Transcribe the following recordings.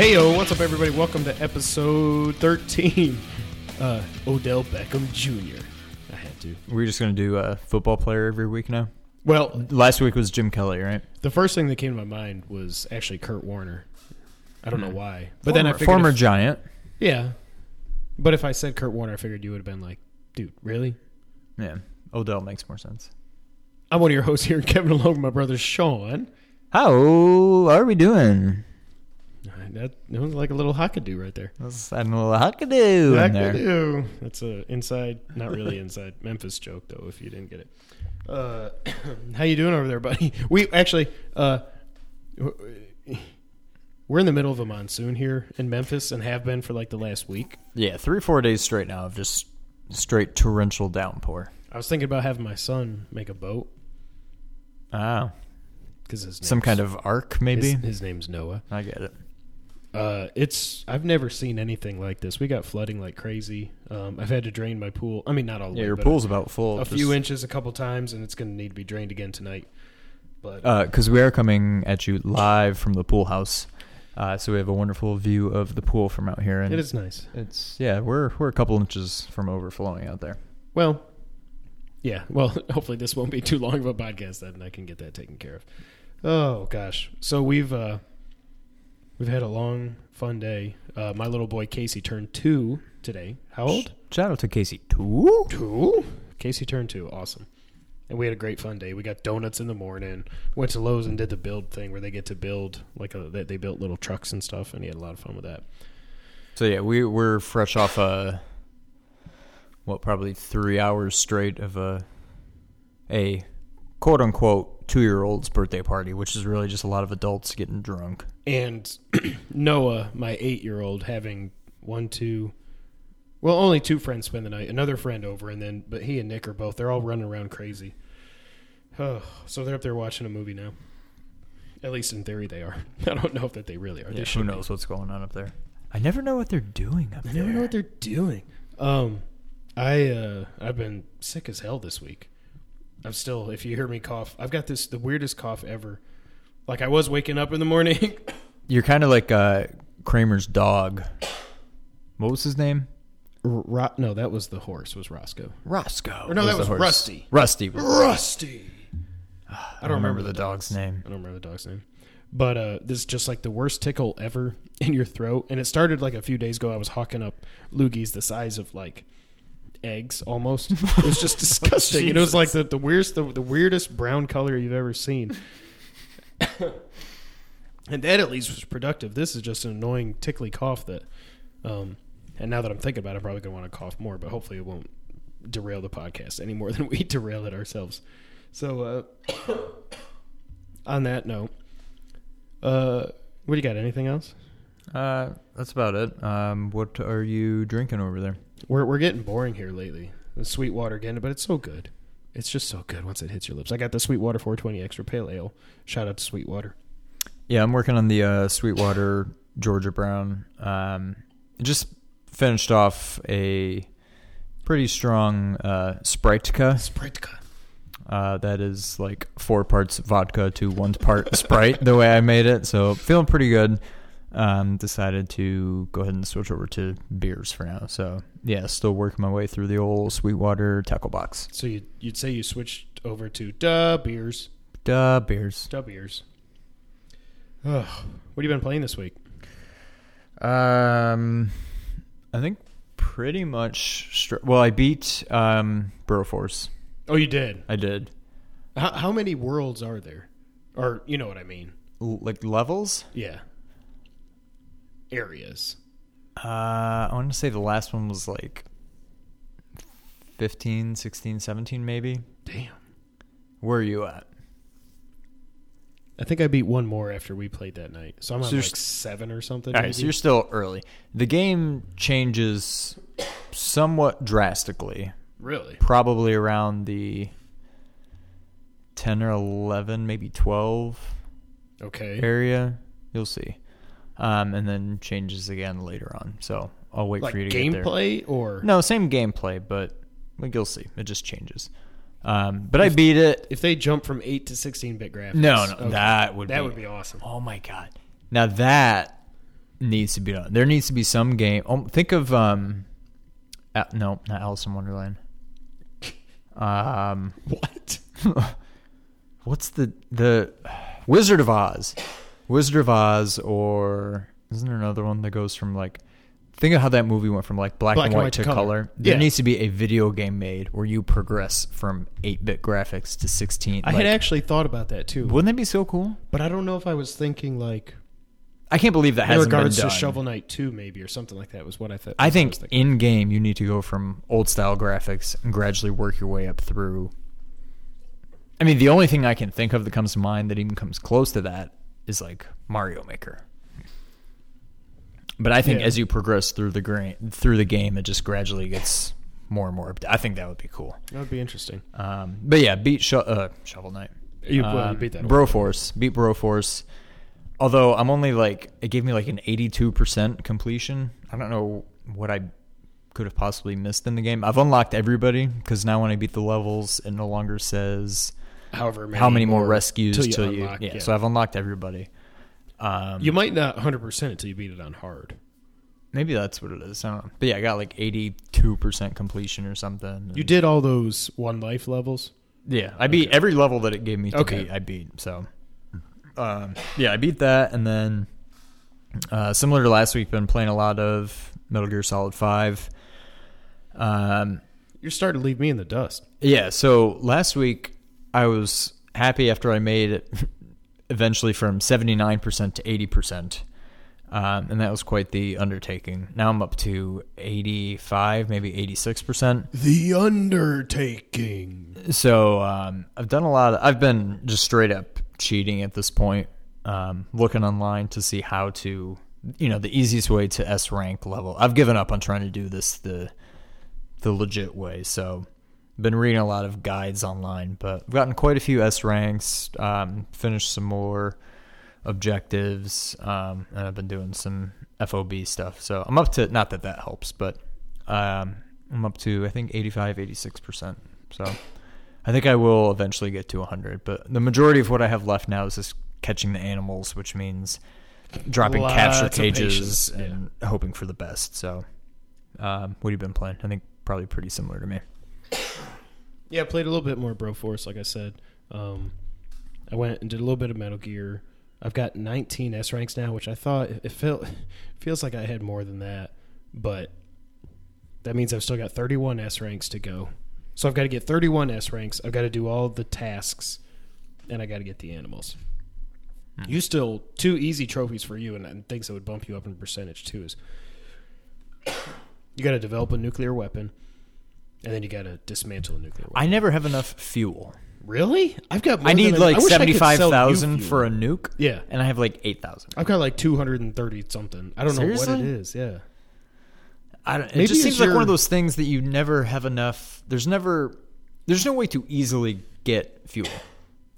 Hey yo, what's up, everybody? Welcome to episode 13. Uh, Odell Beckham Jr. I had to. We're just gonna do a football player every week now. Well, Last week was Jim Kelly, right? the first thing that came to my mind was actually Kurt Warner. I don't know Hmm. why, but then I Former- figured, former if- Giant. yeah. But if I said Kurt Warner, I figured you would have been like, dude, really? Yeah, Odell makes more sense. I'm one of your hosts here, Kevin, along with my brother Sean. How are we doing? That, that was like a little hockadoo right there. Let's a little there. Hockadoo. That's a inside, not really inside Memphis joke though. If you didn't get it, uh, how you doing over there, buddy? We actually, uh, we're in the middle of a monsoon here in Memphis and have been for like the last week. Yeah, three or four days straight now of just straight torrential downpour. I was thinking about having my son make a boat Ah, because some kind of arc, maybe. His, his name's Noah. I get it. Uh, it's I've never seen anything like this. We got flooding like crazy. Um, I've had to drain my pool. I mean, not all Yeah, way, your pool's about full. a few inches a couple times, and it's going to need to be drained again tonight. But because Uh, we are coming at you live from the pool house, uh, so we have a wonderful view of the pool from out here, and it is nice. It's yeah, we're we're a couple inches from overflowing out there. Well, yeah. Well, hopefully this won't be too long of a podcast then, and I can get that taken care of. Oh gosh. So we've uh, we've had a long, fun day. Uh, my little boy Casey turned two today. How old? Shout out to Casey too. Two. Casey turned two. Awesome. And we had a great fun day. We got donuts in the morning. Went to Lowe's and did the build thing where they get to build like a, they, they built little trucks and stuff, and he had a lot of fun with that. So yeah, we we're fresh off a what probably three hours straight of a a quote unquote two year old's birthday party, which is really just a lot of adults getting drunk. and Noah, my eight year old, having one, two, well, only two friends spend the night. Another friend over, and then, but he and Nick are both. They're all running around crazy. Oh, so they're up there watching a movie now. At least in theory, they are. I don't know if that they really are. Yeah, they who should be. knows what's going on up there? I never know what they're doing up I there. never know what they're doing. Um, I uh, I've been sick as hell this week. I'm still. If you hear me cough, I've got this the weirdest cough ever. Like I was waking up in the morning. You're kind of like uh, Kramer's dog. What was his name? Ro- no, that was the horse. Was Roscoe? Roscoe. Or no, that was horse. Rusty. Rusty. Rusty. I don't remember, the dog's name. I don't remember the dog's name. But uh, this is just like the worst tickle ever in your throat. And it started like a few days ago. I was hawking up loogies the size of like eggs almost. It was just disgusting. and it was like the, the weirdest the, the weirdest brown color you've ever seen. and that at least was productive. This is just an annoying tickly cough that um and now that I'm thinking about it, I'm probably gonna want to cough more, but hopefully it won't derail the podcast any more than we derail it ourselves. So uh on that note, uh, what do you got? Anything else? Uh, that's about it. Um, what are you drinking over there? We're we're getting boring here lately. The Sweetwater again, but it's so good. It's just so good once it hits your lips. I got the Sweetwater 420 Extra Pale Ale. Shout out to Sweetwater. Yeah, I'm working on the uh, Sweetwater Georgia Brown. Um, just finished off a pretty strong uh, Spritka. Spritka. Uh, that is like four parts vodka to one part Sprite, the way I made it. So feeling pretty good. Um, decided to go ahead and switch over to beers for now. So yeah, still working my way through the old Sweetwater tackle box. So you you'd say you switched over to duh beers, Duh, beers. duh beers. Ugh. What have you been playing this week? Um, I think pretty much. Str- well, I beat um Broforce. Oh, you did. I did. How, how many worlds are there? Or you know what I mean? L- like levels. Yeah. Areas. Uh, I want to say the last one was like 15, 16, 17 maybe. Damn. Where are you at? I think I beat one more after we played that night. So I'm So on you're like seven or something. All right, so you're still early. The game changes somewhat drastically, really probably around the 10 or 11, maybe 12 okay. area. You'll see. Um, and then changes again later on. So I'll wait Like for you to gameplay or No, same gameplay, but like you'll see. It just changes. Um, but I beat it. if they jump from eight to sixteen bit graphics. No, no, okay. that would that be, would be awesome. Oh my god! Now that needs to be done. There needs to be some game. Um, think of um, uh, no, not Alice in Wonderland. Um, What? what's the the Wizard of Oz? Wizard of Oz, or isn't there another one that goes from like? Think of how that movie went from like black, and white, to color. There Yeah. needs to be a video game made where you progress from eight bit graphics to sixteen. I like, had actually thought about that too, wouldn't that be so cool? but I don't know if I was thinking like I can't believe that in hasn't regards been to. Shovel Knight Two, maybe or something like that was what I thought. I think thinking. in game you need to go from old style graphics and gradually work your way up through. I mean, the only thing I can think of that comes to mind that even comes close to that is like Mario Maker. But I think Yeah. as you progress through the gra- through the game, it just gradually gets more and more. I think that would be cool. that would be interesting. Um, but yeah, beat Sho- uh, Shovel Knight. You, Um, beat that. Broforce. Beat Broforce. Although I'm only like it gave me like an 82% completion. I don't know what I could have possibly missed in the game. I've unlocked everybody because now when I beat the levels, it no longer says however many how many more rescues till you till you. unlock, yeah, yeah. so I've unlocked everybody. Um, You might not 100 percent until you beat it on hard. maybe that's what it is. I don't know. But yeah, I got like 82% completion or something. You did all those one life levels. Yeah, I beat every level that it gave me to Okay. beat. I beat so. Um, yeah, I beat that, and then uh, similar to last week, been playing a lot of Metal Gear Solid Five. Um, You're starting to leave me in the dust. yeah, so last week I was happy after I made it eventually from seventy nine percent to eighty percent. Um, and that was quite the undertaking. Now I'm up to 85, maybe 86%. The Undertaking. So um, I've done a lot. Of, I've been just straight up cheating at this point, um, looking online to see how to, you know, the easiest way to S rank level. I've given up on trying to do this the the legit way. So been reading a lot of guides online, but I've gotten quite a few S ranks. Um, finished some more objectives, um, and I've been doing some FOB stuff. So I'm up to not that that helps, but um, I'm up to I think 85, 86 percent. So I think I will eventually get to 100, but the majority of what I have left now is just catching the animals, which means dropping Lots capture cages and hoping for the best. So, um, what have you been playing? I think probably pretty similar to me. Yeah, I played a little bit more Broforce, like I said. Um, I went and did a little bit of Metal Gear. I've got 19 S ranks now, which I thought it felt feels like I had more than that, but that means I've still got 31 S ranks to go. So I've got to get 31 S ranks. I've got to do all the tasks, and I got to get the animals. You still two easy trophies for you, and, and things that would bump you up in percentage too is you got to develop a nuclear weapon, and then you got to dismantle a nuclear weapon. I never have enough fuel. Really? I've got. More I need than like I wish I could sell you 75,000 for a nuke, Yeah, and I have like 8,000. I've got like two hundred and thirty something. I don't know what it is. Yeah, I don't, it just it's seems like one of those things that you never have enough. There's never, there's no way to easily get fuel.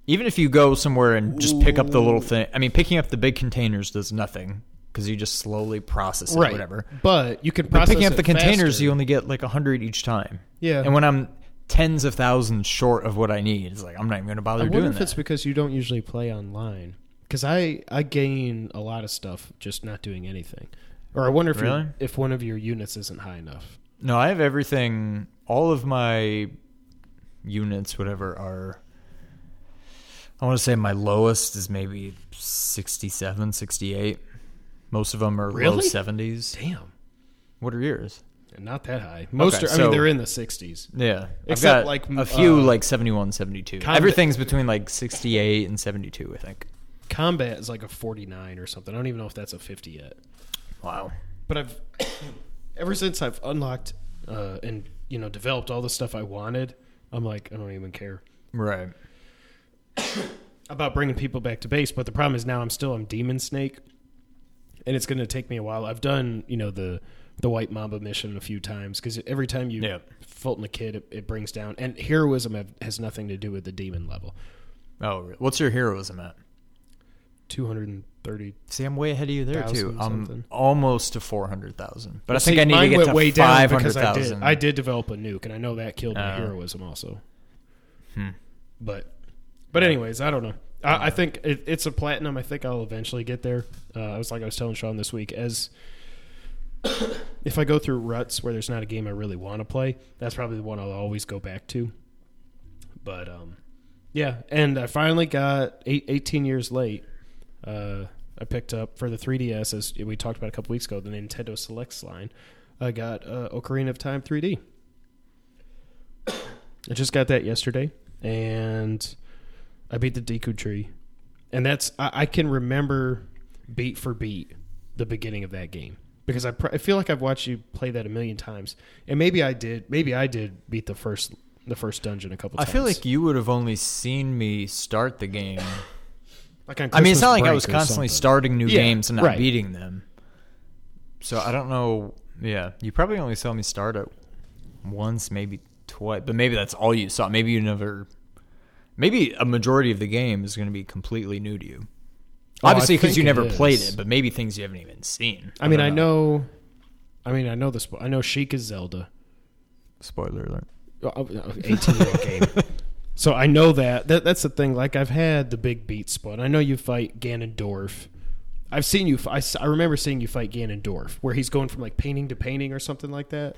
Even if you go somewhere and just pick up the little thing. I mean, picking up the big containers does nothing because you just slowly process it, right. whatever. But you can But picking up the containers, faster. you only get like a hundred each time. Yeah. And when I'm tens of thousands short of what I need, it's like I'm not even going to bother I wonder doing if that. it's because you don't usually play online. Because I I gain a lot of stuff just not doing anything. Or I wonder if Really? if one of your units isn't high enough. No, I have everything. All of my units, whatever, are. I want to say my lowest is maybe 67, 68. Most of them are low 70s. Damn, What are yours? not that high. Most Okay, are. I so- mean, they're in the sixties. Yeah. Except, I've got like, a few uh, like 71, 72. combat- Everything's between like 68 and 72, I think. Combat is like a forty nine or something. I don't even know if that's a fifty yet. Wow. but I've ever since I've unlocked uh, and you know developed all the stuff I wanted, I'm like I don't even care Right. about bringing people back to base. But the problem is now I'm still on Demon Snake, and it's going to take me a while. I've done you know the the White Mamba mission a few times because every time you Yeah. Fulton the kid, it, it brings down and heroism have, has nothing to do with the demon level. Oh, really? what's your heroism at? Two hundred and thirty. See, I'm way ahead of you there too. I'm something. almost to 400,000. But I think see, I need to get to way down because I did. I did develop a nuke, and I know that killed my Oh. heroism also. Hmm. But But anyways, I don't know. I, I think it, it's a platinum. I think I'll eventually get there. Uh, I was like I was telling Sean this week as if I go through ruts where there's not a game I really want to play, that's probably the one I'll always go back to. But um, yeah, and I finally got eight, 18 years late. Uh, I picked up for the 3DS as we talked about a couple weeks ago the Nintendo Selects line. I got uh, Ocarina of Time 3D. I just got that yesterday, and I beat the Deku Tree, and that's I, I can remember beat for beat the beginning of that game because I, pr- I feel like I've watched you play that a million times, and maybe I did maybe I did beat the first the first dungeon a couple. Times. I times. feel like you would have only seen me start the game. like on I mean, it's not like I was constantly something. starting new Yeah, games and not right. beating them. So I don't know. Yeah, you probably only saw me start it once, maybe twice, but maybe that's all you saw. Maybe you never. Maybe a majority of the game is going to be completely new to you. Oh, Obviously, because think you it never played it, but maybe things you haven't even seen. I mean, I know. I mean, I know this. I know Sheik is Zelda. Spoiler alert. Oh, oh, oh, eighteen-year-old game. So I know that. that. That's the thing. Like I've had the big beat spot. I know you fight Ganondorf. I've seen you. I, I remember seeing you fight Ganondorf, where he's going from like painting to painting or something like that.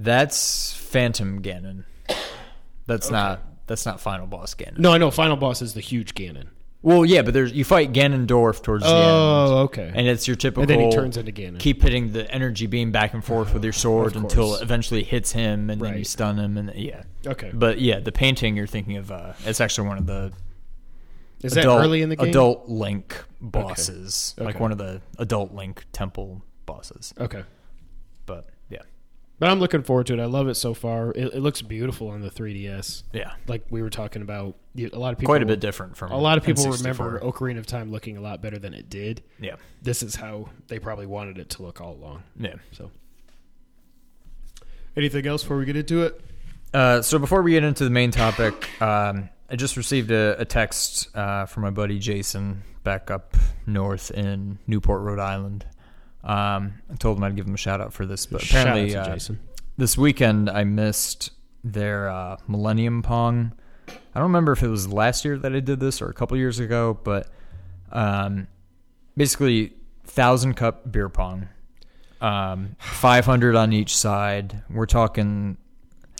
That's Phantom Ganon. That's Okay. not. That's not final boss Ganon. No, I know. Final boss is the huge Ganon. Well, yeah, but there's you fight Ganondorf towards the end. Oh, okay. and it's your typical. And then he turns into Ganon. Keep hitting the energy beam back and forth with your sword Of until it eventually hits him, and then you Right. stun him, and yeah. okay. But yeah, the painting you're thinking of, uh, it's actually one of the Is that adult, early in the game? adult Link bosses, like Okay. one of the adult Link temple bosses. Okay. But But I'm looking forward to it. I love it so far. It, it looks beautiful on the 3DS. yeah, Like we were talking about, a lot of people quite a bit different from A lot of people N64. remember Ocarina of Time looking a lot better than it did. Yeah, This is how they probably wanted it to look all along. yeah. So, anything else before we get into it? Uh, so before we get into the main topic, um, I just received a, a text uh, from my buddy Jason back up north in Newport, Rhode Island. Um, I told him I'd give him a shout out for this, but apparently Shout out to uh, Jason. this weekend I missed their uh, Millennium Pong. I don't remember if it was last year that I did this or a couple years ago, but um, basically thousand cup beer pong, um, five hundred on each side. We're talking,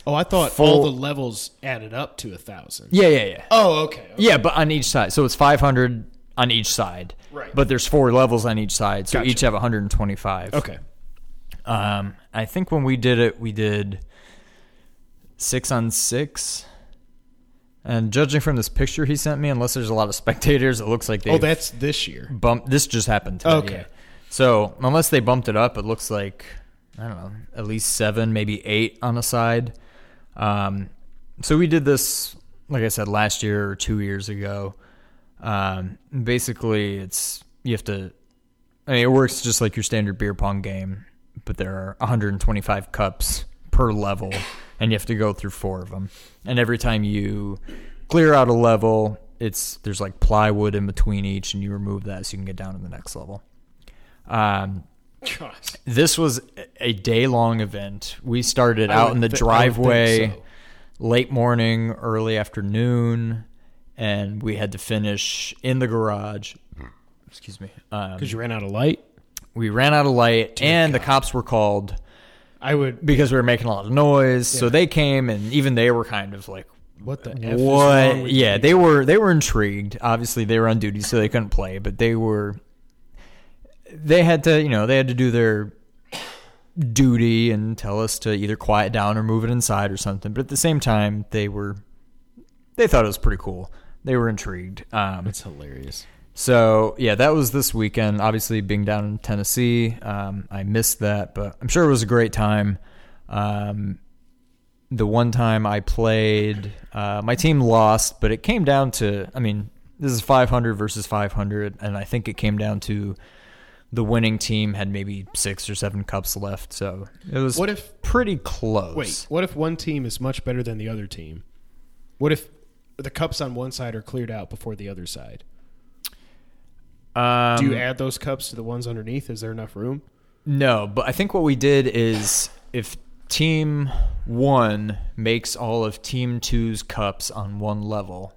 Oh, I thought full- all the levels added up to a thousand. yeah, yeah, yeah, Oh, okay. okay. yeah, but on each side. So it's five hundred on each side, Right. But there's four levels on each side, so Gotcha. each have one hundred and twenty-five. Okay. Um, I think when we did it, we did six on six. And judging from this picture he sent me, unless there's a lot of spectators, it looks like they Oh, that's this year. bumped. This just happened. Today, Okay. yeah. So unless they bumped it up, it looks like I don't know, at least seven, maybe eight on a side. Um, so we did this, like I said, last year or two years ago. Um, basically, it's you have to. I mean, it works just like your standard beer pong game, but there are 125 cups per level, and you have to go through four of them. And every time you clear out a level, it's there's like plywood in between each, and you remove that so you can get down to the next level. Um, Gosh. this was a day long event. We started I out in the thi- I would think driveway so. late morning, early afternoon, and we had to finish in the garage. Excuse me. Um, Because you ran out of light. we ran out of light, and the cops were called I would. because we were making a lot of noise. So they came, and even they were kind of like, What the F "What?" Yeah, they were they were intrigued. Obviously, they were on duty, so they couldn't play, but they were. They had to, you know, they had to do their duty and tell us to either quiet down or move it inside or something. But at the same time, they were they thought it was pretty cool. They were intrigued. Um, That's hilarious. so yeah, that was this weekend. Obviously, being down in Tennessee, um, I missed that, but I'm sure it was a great time. Um, the one time I played, uh, my team lost, but it came down to. I mean, this is 500 versus 500, and I think it came down to the winning team had maybe six or seven cups left, so it was What if? pretty close. Wait. What if one team is much better than the other team? What if the cups on one side are cleared out before the other side? um, Do you add those cups to the ones underneath? Is there enough room? No, but I think what we did is if team one makes all of team two's cups on one level,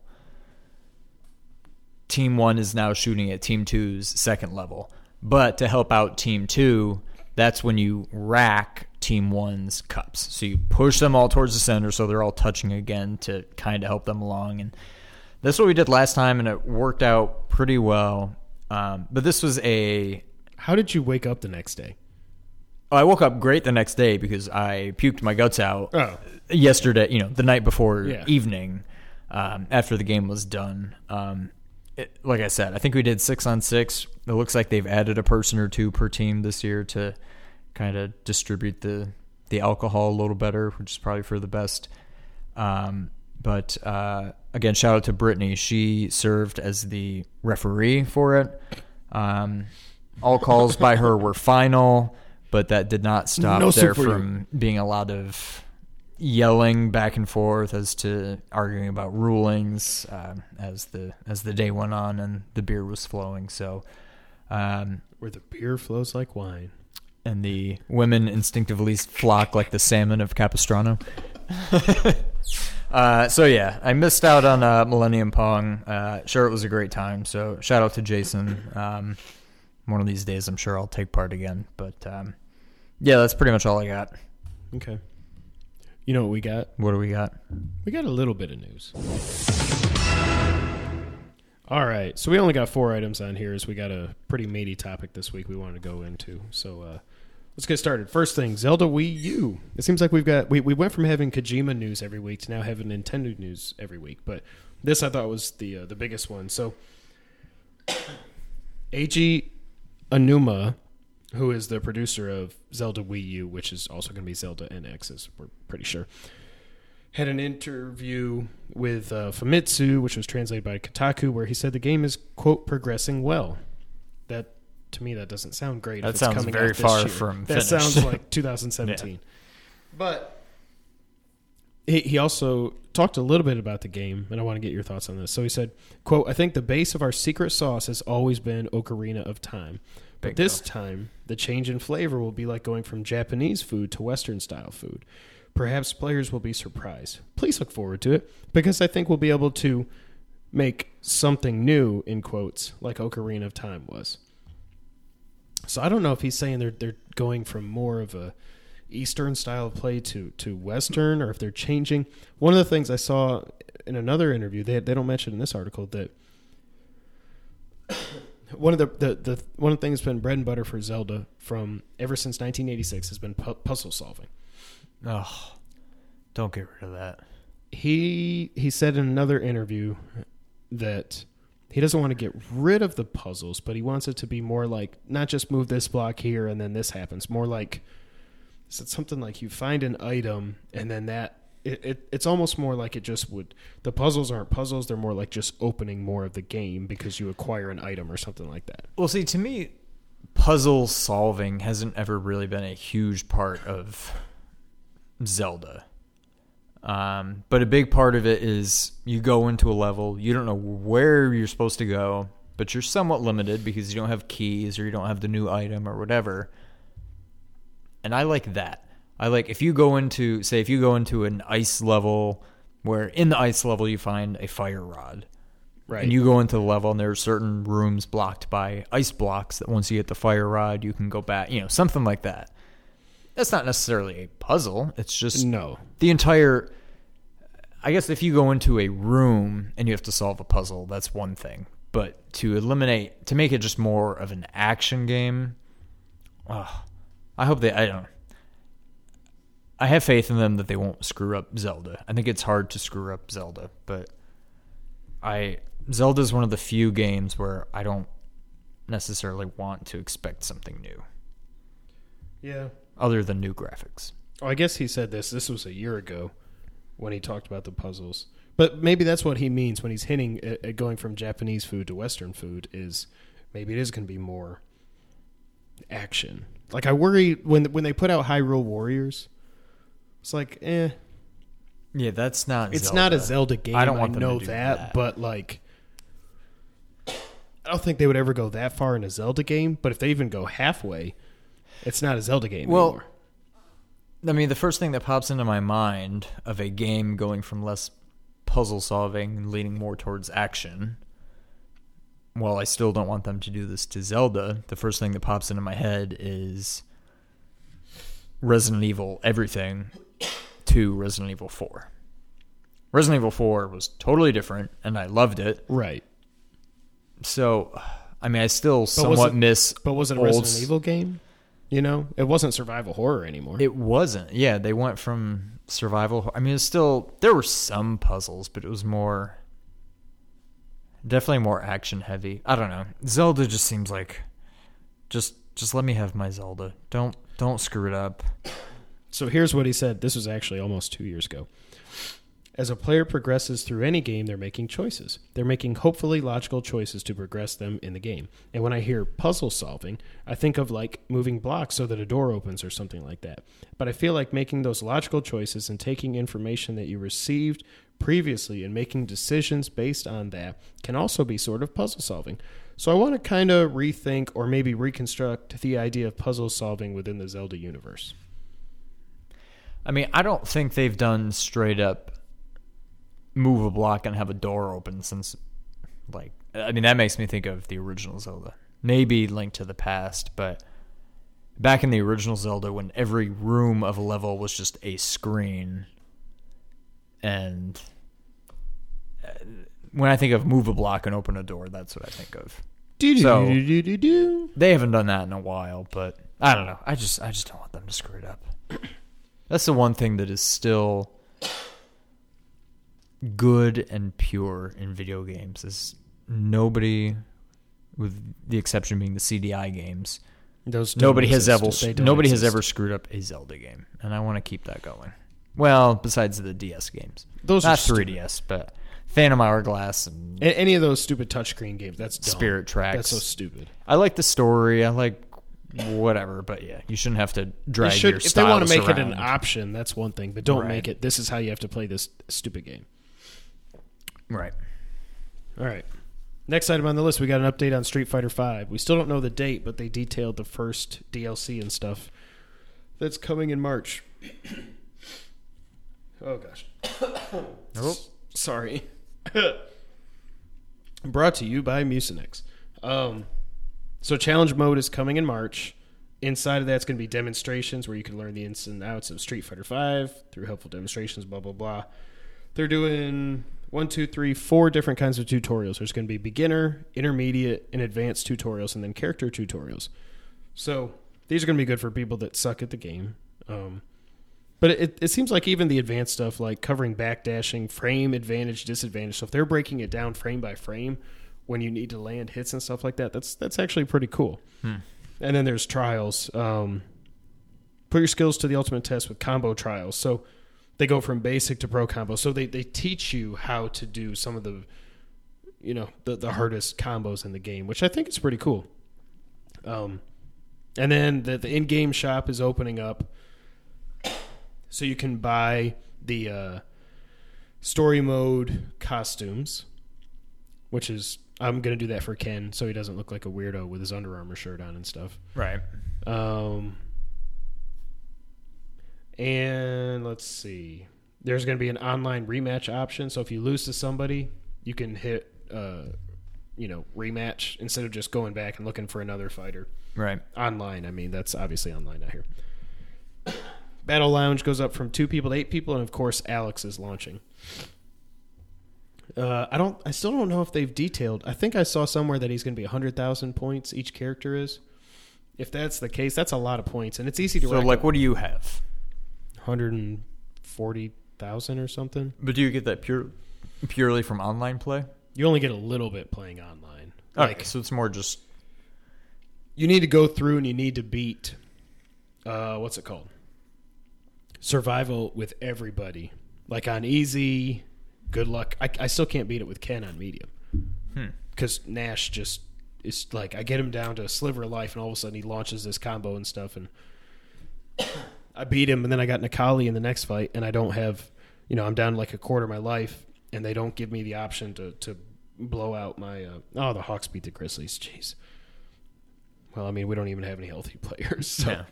Team One is now shooting at Team Two's second level. But to help out Team Two, that's when you rack Team One's cups. So you push them all towards the center so they're all touching again to kind of help them along. And that's what we did last time, and it worked out pretty well. Um, but this was a. How did you wake up the next day? Oh, I woke up great the next day because I puked my guts out Oh. yesterday, you know, the night before Yeah. evening um, after the game was done. Um, it, like I said, I think we did six on six. It looks like they've added a person or two per team this year to kind of distribute the the alcohol a little better, which is probably for the best. Um, but uh, again, shout out to Brittany. She served as the referee for it. Um, all calls by her were final, but that did not stop No there soup for you. from being a lot of yelling back and forth as to arguing about rulings um, as the as the day went on and the beer was flowing. So, um, Where the beer flows like wine. And the women instinctively flock like the salmon of Capistrano. uh, so yeah, I missed out on uh, Millennium Pong. Uh, sure, it was a great time. So shout out to Jason. Um, one of these days, I'm sure I'll take part again. But um, yeah, that's pretty much all I got. Okay. You know what we got? What do we got? We got a little bit of news. All right. So we only got four items on here as we got a pretty meaty topic this week we wanted to go into. So uh, let's get started. First thing, Zelda Wii U. It seems like we've got we, we went from having Kojima news every week to now having Nintendo news every week. But this I thought was the uh, the biggest one. So Eiji Aonuma, who is the producer of Zelda Wii U, which is also going to be Zelda NX, as we're pretty sure, had an interview with uh, Famitsu, which was translated by Kotaku, where he said the game is quote progressing well. That to me that doesn't sound great. That if it's sounds coming very out far year. from that finished. sounds like 2017. But he, he also talked a little bit about the game, and I want to get your thoughts on this. So he said, "quote I think the base of our secret sauce has always been Ocarina of Time, but Bingo. this time the change in flavor will be like going from Japanese food to Western style food. Perhaps players will be surprised. Please look forward to it because I think we'll be able to make something new in quotes like Ocarina of Time was." So I don't know if he's saying they're they're going from more of a Eastern style of play to to Western, or if they're changing. One of the things I saw in another interview, they they don't mention in this article that one of the, the the one of the things that's been bread and butter for Zelda from ever since 1986 has been pu- puzzle solving. Oh, don't get rid of that. He he said in another interview that he doesn't want to get rid of the puzzles, but he wants it to be more like not just move this block here and then this happens. More like is it something like you find an item and then that it, it it's almost more like it just would the puzzles aren't puzzles, they're more like just opening more of the game because you acquire an item or something like that. Well, see, to me, puzzle solving hasn't ever really been a huge part of Zelda. Um, but a big part of it is you go into a level, you don't know where you're supposed to go, but you're somewhat limited because you don't have keys or you don't have the new item or whatever. And I like that. I like if you go into, say, if you go into an ice level where in the ice level you find a fire rod. Right. And you go into the level, and there are certain rooms blocked by ice blocks that once you get the fire rod, you can go back. You know, something like that. That's not necessarily a puzzle. It's just no. the entire. I guess if you go into a room and you have to solve a puzzle, that's one thing. But to eliminate, to make it just more of an action game, oh, I hope they. I don't. I have faith in them that they won't screw up Zelda. I think it's hard to screw up Zelda, but I Zelda is one of the few games where I don't necessarily want to expect something new, Yeah. Other than new graphics. Oh, I guess he said this. This was a year ago when he talked about the puzzles. But maybe that's what he means when he's hinting at, at going from Japanese food to Western food. Is maybe it is going to be more action. Like I worry when when they put out Hyrule Warriors. It's like, eh, Yeah, that's not. it's Zelda. not a Zelda game. I don't want them to know do that, that. but like, I don't think they would ever go that far in a Zelda game. But if they even go halfway, it's not a Zelda game Well, anymore. I mean, the first thing that pops into my mind of a game going from less puzzle solving and leaning more towards action while I still don't want them to do this to Zelda, the first thing that pops into my head is Resident Evil everything to Resident Evil 4. Resident Evil 4 was totally different and I loved it. Right. So, I mean, I still was somewhat it- miss But was it a old Resident Evil game? You know, it wasn't survival horror anymore. It wasn't. Yeah, they went from survival. I mean, it's still there were some puzzles, but it was more definitely more action heavy. I don't know. Zelda just seems like just just let me have my Zelda. Don't don't screw it up. So here's what he said. This was actually almost two years ago. As a player progresses through any game, they're making choices. They're making hopefully logical choices to progress them in the game. And when I hear puzzle solving, I think of like moving blocks so that a door opens or something like that. But I feel like making those logical choices and taking information that you received previously and making decisions based on that can also be sort of puzzle solving. So I want to kind of rethink or maybe reconstruct the idea of puzzle solving within the Zelda universe. I mean, I don't think they've done straight up move a block and have a door open since like I mean that makes me think of the original Zelda. Maybe Link to the Past, but back in the original Zelda when every room of a level was just a screen and uh, when I think of move a block and open a door, that's what I think of. So- They haven't done that in a while, but I don't know. I just I just don't want them to screw it up. That's the one thing that is still good and pure in video games is nobody with the exception being the CDI games. Those Nobody has ever exist. Nobody has ever screwed up a Zelda game, and I want to keep that going. Well, besides the DS games, Those are not stupid. 3DS, but Phantom Hourglass and A- any of those stupid touchscreen games. That's dumb. Spirit Tracks. That's so stupid. I like the story. I like whatever, but yeah, you shouldn't have to drag should, your if they want to make it an option, that's one thing. But don't Right. make it. This is how you have to play this stupid game. Right. All right. Next item on the list, we got an update on Street Fighter V. We still don't know the date, but they detailed the first DLC and stuff that's coming in March. oh gosh. Oh. Sorry. Brought to you by Mucinex. Um, so challenge mode is coming in March. Inside of that's going to be demonstrations where you can learn the ins and outs of Street Fighter V through helpful demonstrations. Blah blah blah. They're doing one, two, three, four different kinds of tutorials. There's going to be beginner, intermediate, and advanced tutorials, and then character tutorials. So these are going to be good for people that suck at the game. Um, but it, it seems like even the advanced stuff, like covering backdashing, frame advantage, disadvantage stuff, they're breaking it down frame by frame when you need to land hits and stuff like that. That's that's actually pretty cool. And then there's trials. Um, put your skills to the ultimate test with combo trials. So they go from basic to pro combo. So they, they teach you how to do some of the, you know, the, the hardest combos in the game, which I think is pretty cool. Um, and then the, the in-game shop is opening up, so you can buy the uh, story mode costumes, which is I'm gonna do that for Ken, so he doesn't look like a weirdo with his Under Armour shirt on and stuff. Right. Um, and let's see. There's going to be an online rematch option. So if you lose to somebody, you can hit, uh, you know, rematch instead of just going back and looking for another fighter. Right. Online, I mean, that's obviously online not here. Battle Lounge goes up from two people to eight people, and of course, Alex is launching. Uh, I don't. I still don't know if they've detailed. I think I saw somewhere that he's going to be hundred thousand points each character is. If that's the case, that's a lot of points, and it's easy to So, like, what do you have? Hundred and forty thousand or something. But do you get that pure, purely from online play? You only get a little bit playing online. Okay, Like so it's more just you need to go through and you need to beat. Uh, what's it called? Survival with everybody, like on easy. Good luck. I, I still can't beat it with Ken on medium hmm. because Nash just is like I get him down to a sliver of life, and all of a sudden he launches this combo and stuff, and I beat him, and then I got Necalli in the next fight, and I don't have, you know, I'm down like a quarter of my life, and they don't give me the option to to blow out my. Uh, oh, the Hawks beat the Grizzlies. Jeez. Well, I mean, we don't even have any healthy players, so. yeah.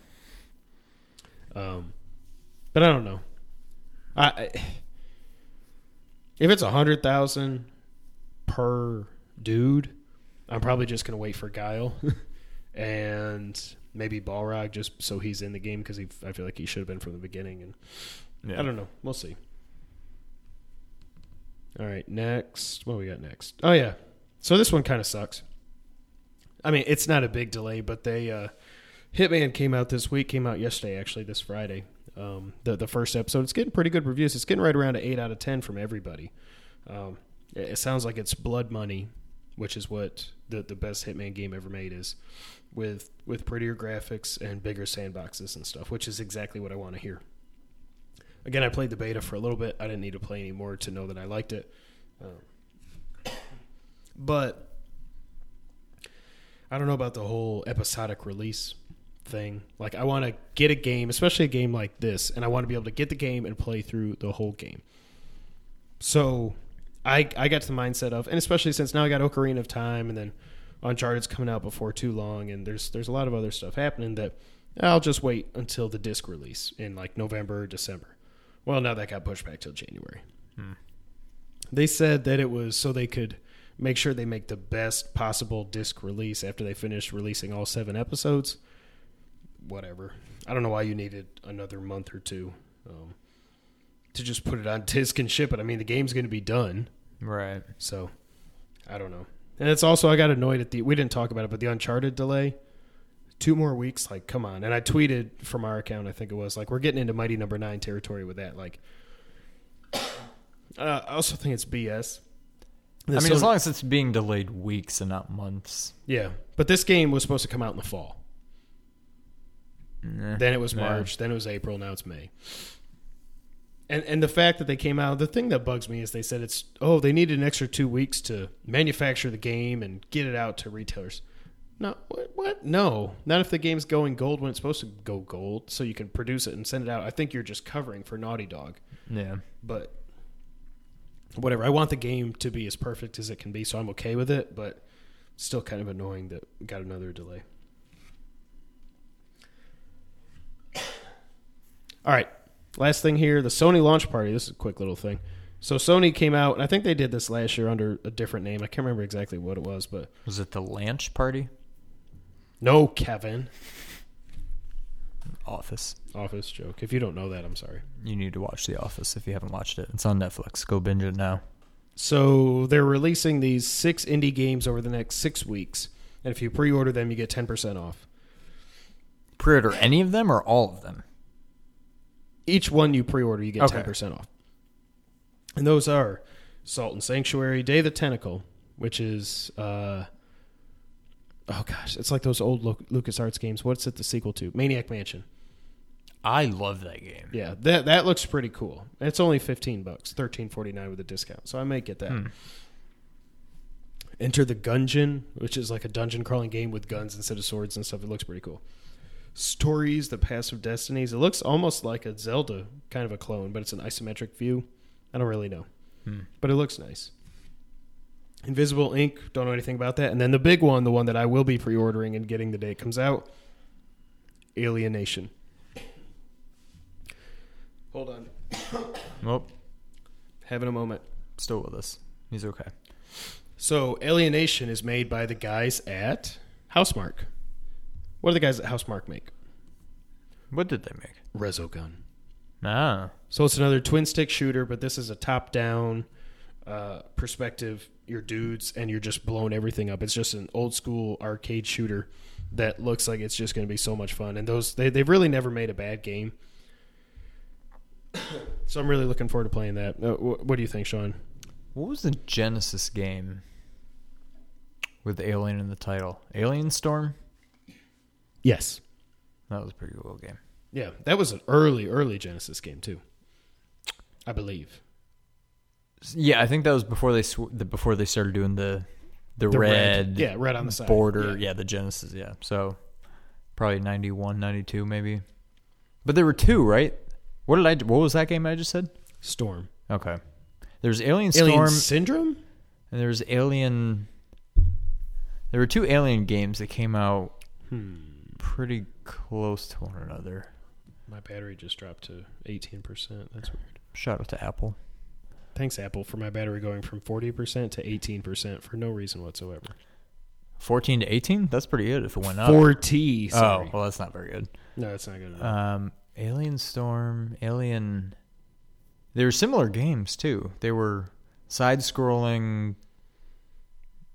Um, but I don't know. I, I if it's a hundred thousand per dude, I'm probably just gonna wait for Guile and maybe Balrog just so he's in the game because I feel like he should have been from the beginning. And Yeah. I don't know. We'll see. All right, next. What we got next? Oh yeah. So this one kind of sucks. I mean, it's not a big delay, but they uh Hitman came out this week. Came out yesterday, actually, this Friday. Um, the the first episode. It's getting pretty good reviews. It's getting right around an eight out of ten from everybody. Um, it, it sounds like it's blood money, which is what the the best Hitman game ever made is, with with prettier graphics and bigger sandboxes and stuff, which is exactly what I want to hear. Again, I played the beta for a little bit. I didn't need to play anymore to know that I liked it. Um, but I don't know about the whole episodic release thing. Like, I want to get a game, especially a game like this, and I want to be able to get the game and play through the whole game. So, I I got to the mindset of, and especially since now I got Ocarina of Time, and then Uncharted's coming out before too long, and there's there's a lot of other stuff happening that I'll just wait until the disc release in like November or December. Well, now that got pushed back till January. They said that it was so they could make sure they make the best possible disc release after they finish releasing all seven episodes. Whatever. I don't know why you needed another month or two um, to just put it on disc and ship it. I mean, the game's going to be done, Right. so I don't know. And it's also I got annoyed at the we didn't talk about it, but the Uncharted delay. Two more weeks, like come on. And I tweeted from our account, I think it was like we're getting into Mighty Number Nine territory with that. Like, uh, I also think it's BS. I mean, as long as it's being delayed weeks and not months. yeah, but this game was supposed to come out in the fall. Eh, Then it was yeah. March. Then it was April. Now it's May. And and the fact that they came out, the thing that bugs me is they said it's oh they needed an extra two weeks to manufacture the game and get it out to retailers. No, what? what? No, not if the game's going gold when it's supposed to go gold, so you can produce it and send it out. I think you're just covering for Naughty Dog, Yeah. but whatever. I want the game to be as perfect as it can be, so I'm okay with it. But still, kind of annoying that we got another delay. All right. Last thing here, the Sony launch party. This is a quick little thing. So Sony came out, and I think they did this last year under a different name. I can't remember exactly what it was, but Was it the launch party? no, Kevin. Office. Office joke. If you don't know that, I'm sorry. You need to watch The Office if you haven't watched it. It's on Netflix. Go binge it now. So they're releasing these six indie games over the next six weeks, and if you pre-order them, you get ten percent off. Pre-order any of them or all of them? Each one you pre-order, you get Okay. ten percent off. And those are Salt and Sanctuary, Day of the Tentacle, which is uh, oh gosh, it's like those old Lucas Arts games. What's it the sequel to? Maniac Mansion. I love that game. Yeah, that that looks pretty cool. It's only fifteen bucks, thirteen forty nine with a discount, so I may get that. Hmm. Enter the Gungeon, which is like a dungeon crawling game with guns instead of swords and stuff. It looks pretty cool. Stories, the Path of Destinies. It looks almost like a Zelda kind of a clone, but it's an isometric view. I don't really know, Hmm. but it looks nice. Invisible Ink, don't know anything about that. And then the big one, the one that I will be pre-ordering and getting the day it comes out, Alienation. Hold on, Well, having a moment. still with us. He's okay. So, Alienation is made by the guys at Housemarque. What do the guys at Housemarque make? What did they make? Resogun. Ah. So it's another twin stick shooter, but this is a top down uh, perspective. You're dudes and you're just blowing everything up. It's just an old school arcade shooter that looks like it's just going to be so much fun. And those they they've really never made a bad game. so I'm really looking forward to playing that. Uh, wh- what do you think, Sean? What was the Genesis game with Alien in the title? Alien Storm? Yes. That was a pretty cool game. Yeah, that was an early early Genesis game too. I believe. Yeah, I think that was before they sw- the, before they started doing the the, The red, yeah, red on the side border. Yeah. Yeah. the Genesis. Yeah, so probably 91, 92 maybe. But there were two, right? What did I? What was that game I just said? Storm. Okay, there's Alien Storm Alien Syndrome. and there's Alien. There were two Alien games that came out Hmm. Pretty close to one another. My battery just dropped to 18%. That's weird. Shout out to Apple. Thanks, Apple, for my battery going from 40% to 18% for no reason whatsoever. 14 to 18? That's pretty good if it went up. Sorry. oh, well, that's not very good. no, that's not good. Um, Alien Storm, Alien. They were similar games too. They were side-scrolling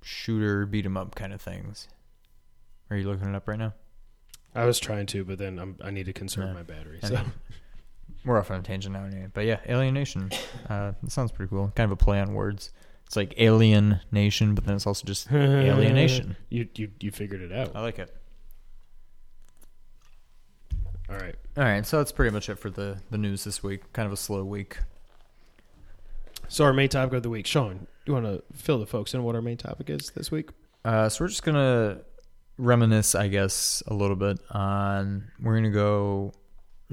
shooter beat 'em up kind of things. Are you looking it up right now? I was trying to, but then I'm, I need to conserve Yeah. my battery. So we're off on a tangent now, anyway. But yeah, Alienation. Uh, that sounds pretty cool. Kind of a play on words. It's like Alien Nation, but then it's also just Alienation. You you you figured it out. I like it. All right. All right, so that's pretty much it for the the news this week. Kind of a slow week. So our main topic of the week, Sean. Do you want to fill the folks in what our main topic is this week? Uh, so we're just gonna reminisce, I guess, a little bit on. We're gonna go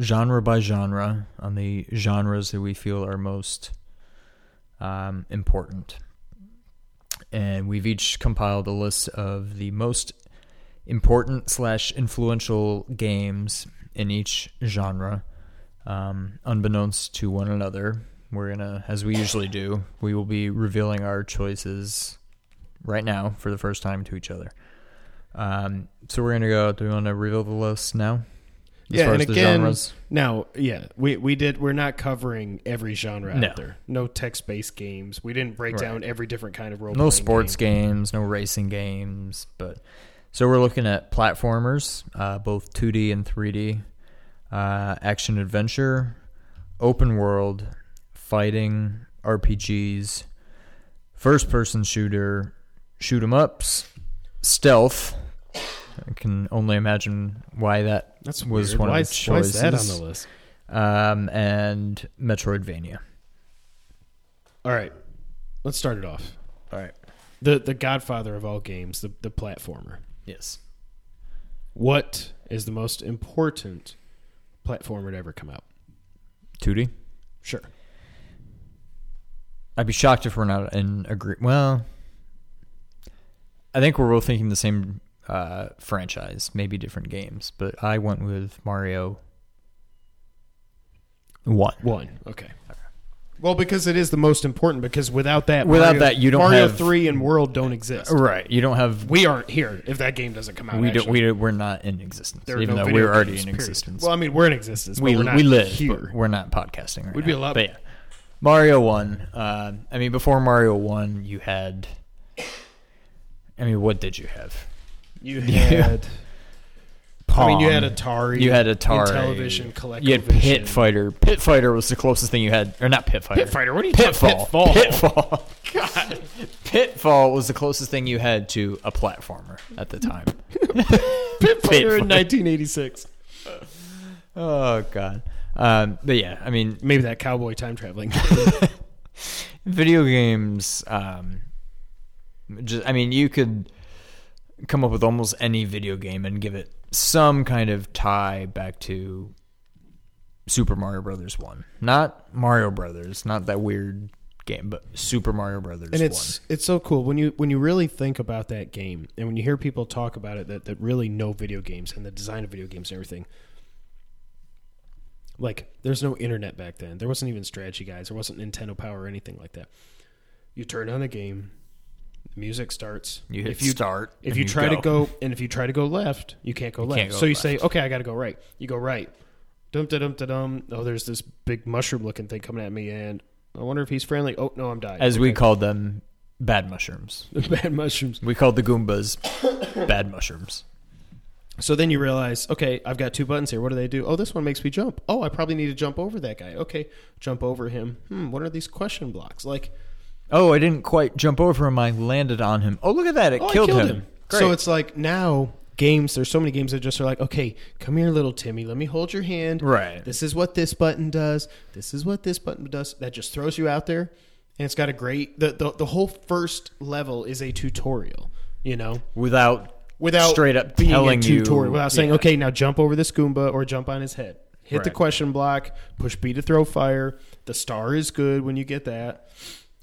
genre by genre on the genres that we feel are most um, important, and we've each compiled a list of the most important slash influential games in each genre, um, unbeknownst to one another. We're gonna, as we usually do, we will be revealing our choices right now for the first time to each other. Um, so we're gonna go. Do we want to reveal the list now? As Yeah, and again, genres? Now, yeah, we we did. We're not covering every genre No. out there. No text based games. We didn't break Right. down every different kind of role. no sports games, no racing games, but so we're looking at platformers, uh, both 2D and 3D, uh, action adventure, open world, fighting, RPGs, first person shooter, shoot 'em ups, stealth. I can only imagine why that That's was weird. one why of is, the why is choices. that on the list? um, and Metroidvania. All right, let's start it off. All right. The the Godfather of all games, the the platformer. Yes. What is the most important platformer to ever come out? 2D. Sure. I'd be shocked if we're not in agree. Well, I think we're both thinking the same uh, franchise, maybe different games, but I went with Mario One. One. Okay. Well, because it is the most important. Because without that, Without Mario- that, you don't Mario have- Three and World don't exist. Right. You don't have. We aren't here if that game doesn't come out. We don't. We, we're not in existence, There even no though we're already in period. existence. Well, I mean, we're in existence. We we're not we live here. we're not podcasting right We'd now. be a lot- But yeah, Mario One. Uh, I mean, before Mario One, you had. I mean, what did you have? You had. I mean, you had Atari. You had Atari. Television, Collection. You had Pit Fighter. Pit Fighter was the closest thing you had, or not Pit Fighter. Pit Fighter. What are you Pitfall. Pitfall. Pitfall. God. Pitfall was the closest thing you had to a platformer at the time. Pit Fighter in 1986. oh God. Um, but yeah, I mean, Maybe that cowboy time traveling. video games. Um, just, I mean, you could come up with almost any video game and give it some kind of tie back to Super Mario Brothers One, not Mario Brothers, not that weird game, but Super Mario Brothers and it's it's so cool. When you when you really think about that game and when you hear people talk about it that, that really know video games and the design of video games and everything like there's no internet back then. There wasn't even strategy guys. There wasn't nintendo power or anything like that. You turn on the game the music starts You hit if you start. if and you try to go and if you try to go left you can't go You left can't go so you say okay i gotta go right you go right dum da dum da dum oh there's this big mushroom looking thing coming at me and i wonder if he's friendly oh no i'm dying as we called them, bad mushrooms. bad mushrooms. We called the Goombas bad mushrooms. So then you realize, okay, I've got two buttons here. What do they do? Oh, this one makes me jump. Oh, I probably need to jump over that guy. Okay, jump over him. Hmm, what are these question blocks? Like, Oh, I didn't quite jump over him. I landed on him. Oh, look at that! It oh, I killed, him. Great. So it's like now games. There's so many games that just are like, okay, come here, little Timmy. Let me hold your hand. right. This is what this button does. This is what this button does. That just throws you out there, and it's got a great. The the, the whole first level is a tutorial. You know, Without without straight up being telling a you tutorial, without saying, okay, now jump over this Goomba or jump on his head. Hit the Right. question block, push B to throw fire. The star is good when you get that.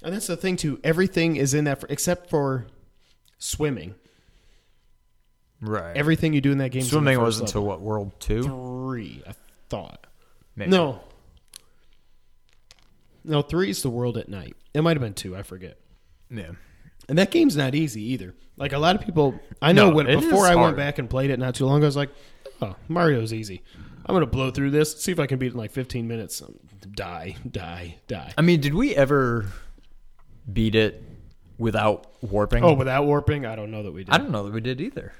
And that's the thing too. Everything is in that for, except for swimming. right. Everything you do in that game. Swimming is in the was until what World Two? three. I thought. Maybe. No. No, three is the world at night. It might have been two. I forget. Yeah. And that game's not easy either. Like a lot of people, I know No, when before I went back and played it not too long ago, I was like, "Oh, Mario's easy. I'm gonna blow through this. See if I can beat it in like 15 minutes. Um, Die, die, die. I mean, did we ever beat it without warping? Oh, without warping, I don't know that we did. I don't know that we did either.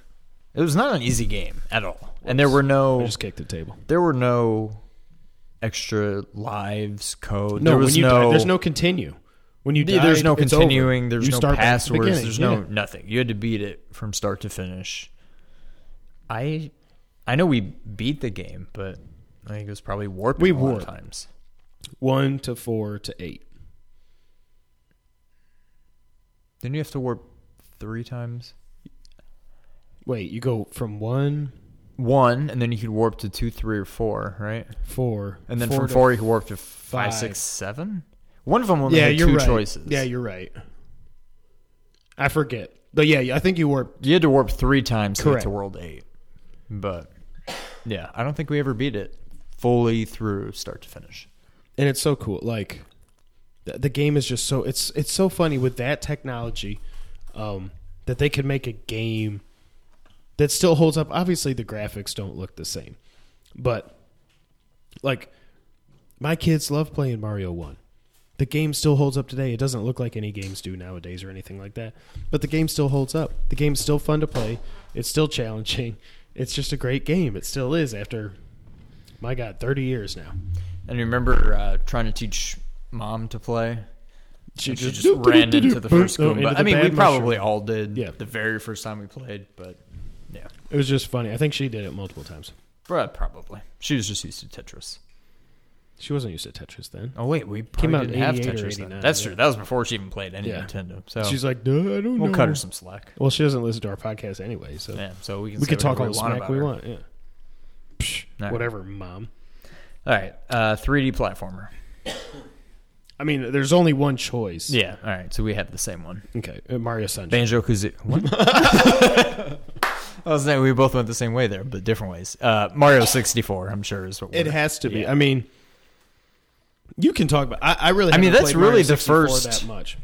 It was not an easy game at all, and there were I no just kicked the table. there were no extra lives code. No, there was when you no die, there's no continue. When you die, there's no over. continuing. There's You no back the There's yeah. no nothing. You had to beat it from start to finish. I I know we beat the game, but I think it was probably warping We a lot of warped. times. one to four to eight. Didn't you have to warp three times? Wait, you go from one, One, and then you could warp to two, three, or four, right? four, And then from to- four, you could warp to five, five. six, seven. One of them only Yeah, had you're two right. choices. Yeah, you're right. I forget, but yeah, I think you were. You had to warp three times to get Correct. to World Eight, but yeah, I don't think we ever beat it fully through start to finish. and it's so cool. Like the, the game is just so it's it's so funny with that technology um, that they could make a game that still holds up. Obviously, the graphics don't look the same, but like my kids love playing Mario One. The game still holds up today. It doesn't look like any games do nowadays or anything like that, but the game still holds up. The game's still fun to play. It's still challenging. It's just a great game. It still is after my God, thirty years now. And you remember uh, trying to teach mom to play? She And She just- just, ran into the first Oh, Goomba. into I mean, we probably mushroom. all did Yeah. the very first time we played, but yeah, It was just funny. I think she did it multiple times. But probably. She was just used to Tetris. She wasn't used to Tetris then. Oh wait, we probably out didn't have Tetris then. That's yeah. true. That was before she even played any Yeah. Nintendo. So She's like, Duh, I don't know. we'll cut her some slack. Well, she doesn't listen to our podcast anyway, so Yeah, so we can we could talk all the we want smack we her. want. Yeah. Psh, right. Whatever, mom. All right, uh, 3D platformer. I mean, there's only one choice. Yeah, all right. So we have the same one. Okay, uh, Mario Sunshine. Banjo Kazooie. What? I was saying we both went the same way there, but different ways. Uh, Mario 64, I'm sure is what It we're- has to be. I mean, you can talk about. I, I really. I mean, haven't that's played Mario really the 64 first- that much.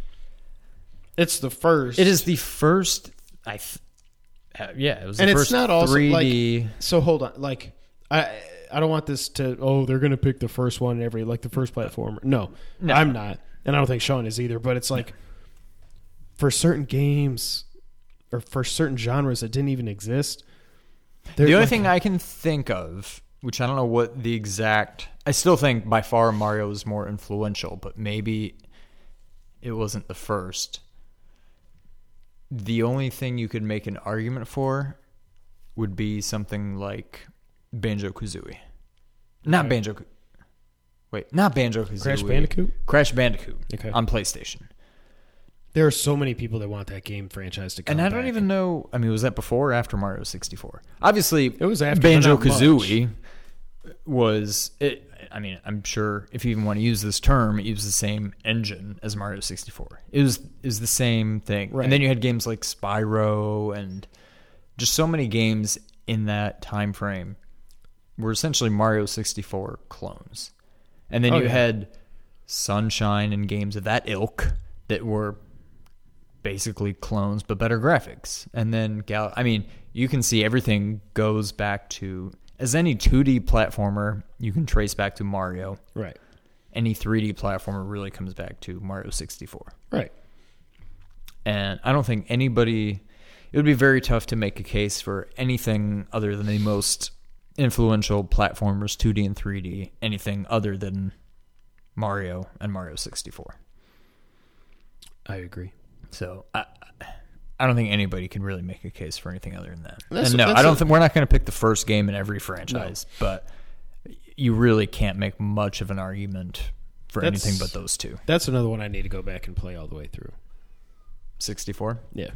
It's the first. It is the first. I. Th- uh, yeah, it was the And it's first not also, 3D. So hold on, like I I don't want this to oh they're gonna pick the first one in every like the first platformer. No, No. I'm not, and I don't think Sean is either. But it's like for certain games or for certain genres that didn't even exist. the only like- thing I can think of, which I don't know what the exact. I still think by far Mario is more influential, but maybe it wasn't the first. The only thing you could make an argument for would be something like Banjo Kazooie. Not Okay. Banjo. Wait, not Banjo Kazooie. Crash Bandicoot. Crash Bandicoot Okay. on PlayStation. There are so many people that want that game franchise to come. And I don't back. even know. I mean, was that before or after Mario 64? Obviously, It was after, Banjo Kazooie. was. It, I mean, I'm sure if you even want to use this term, it used the same engine as Mario 64. It was is the same thing. Right. And then you had games like Spyro and just so many games in that time frame were essentially Mario 64 clones. And then Oh, you yeah. had Sunshine and games of that ilk that were basically clones but better graphics. And then Gal I mean, you can see everything goes back to as any 2D platformer, you can trace back to Mario. Right. Any 3D platformer really comes back to Mario 64. Right. And I don't think anybody it would be very tough to make a case for anything other than the most influential platformers 2D and 3D, anything other than Mario and Mario 64. I agree. So I, I don't think anybody can really make a case for anything other than that. That's- and no, I don't a- think we're not going to pick the first game in every franchise, but you really can't make much of an argument for That's- anything but those two. That's another one I need to go back and play all the way through. 64. Yeah.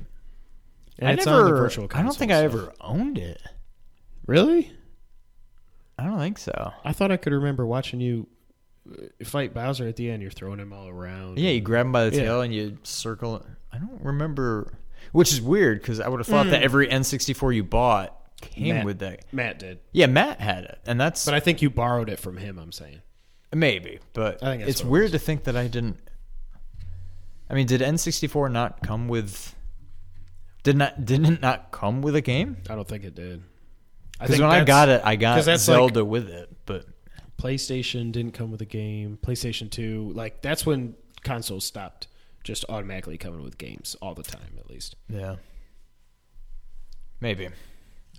And I it's never. on the virtual I don't think I ever owned it. Really? I don't think so. I thought I could remember watching you uh, fight Bowser at the end. You're throwing him all around. Yeah, you grab him by the Yeah. tail and you circle. I don't remember, which is weird because I would have thought Mm. that every N64 you bought came Matt. with that. Matt did, Yeah, Matt had it, and that's but I think you borrowed it from him. I'm saying. maybe, but I think it's what it weird to think that I didn't. I mean, did N64 not come with? Did not didn't it not come with a game? I don't think it did. Because when I got it, I got 'cause that's Zelda with it. But PlayStation didn't come with a game. PlayStation Two, like that's when consoles stopped just automatically coming with games all the time, at least. yeah, maybe.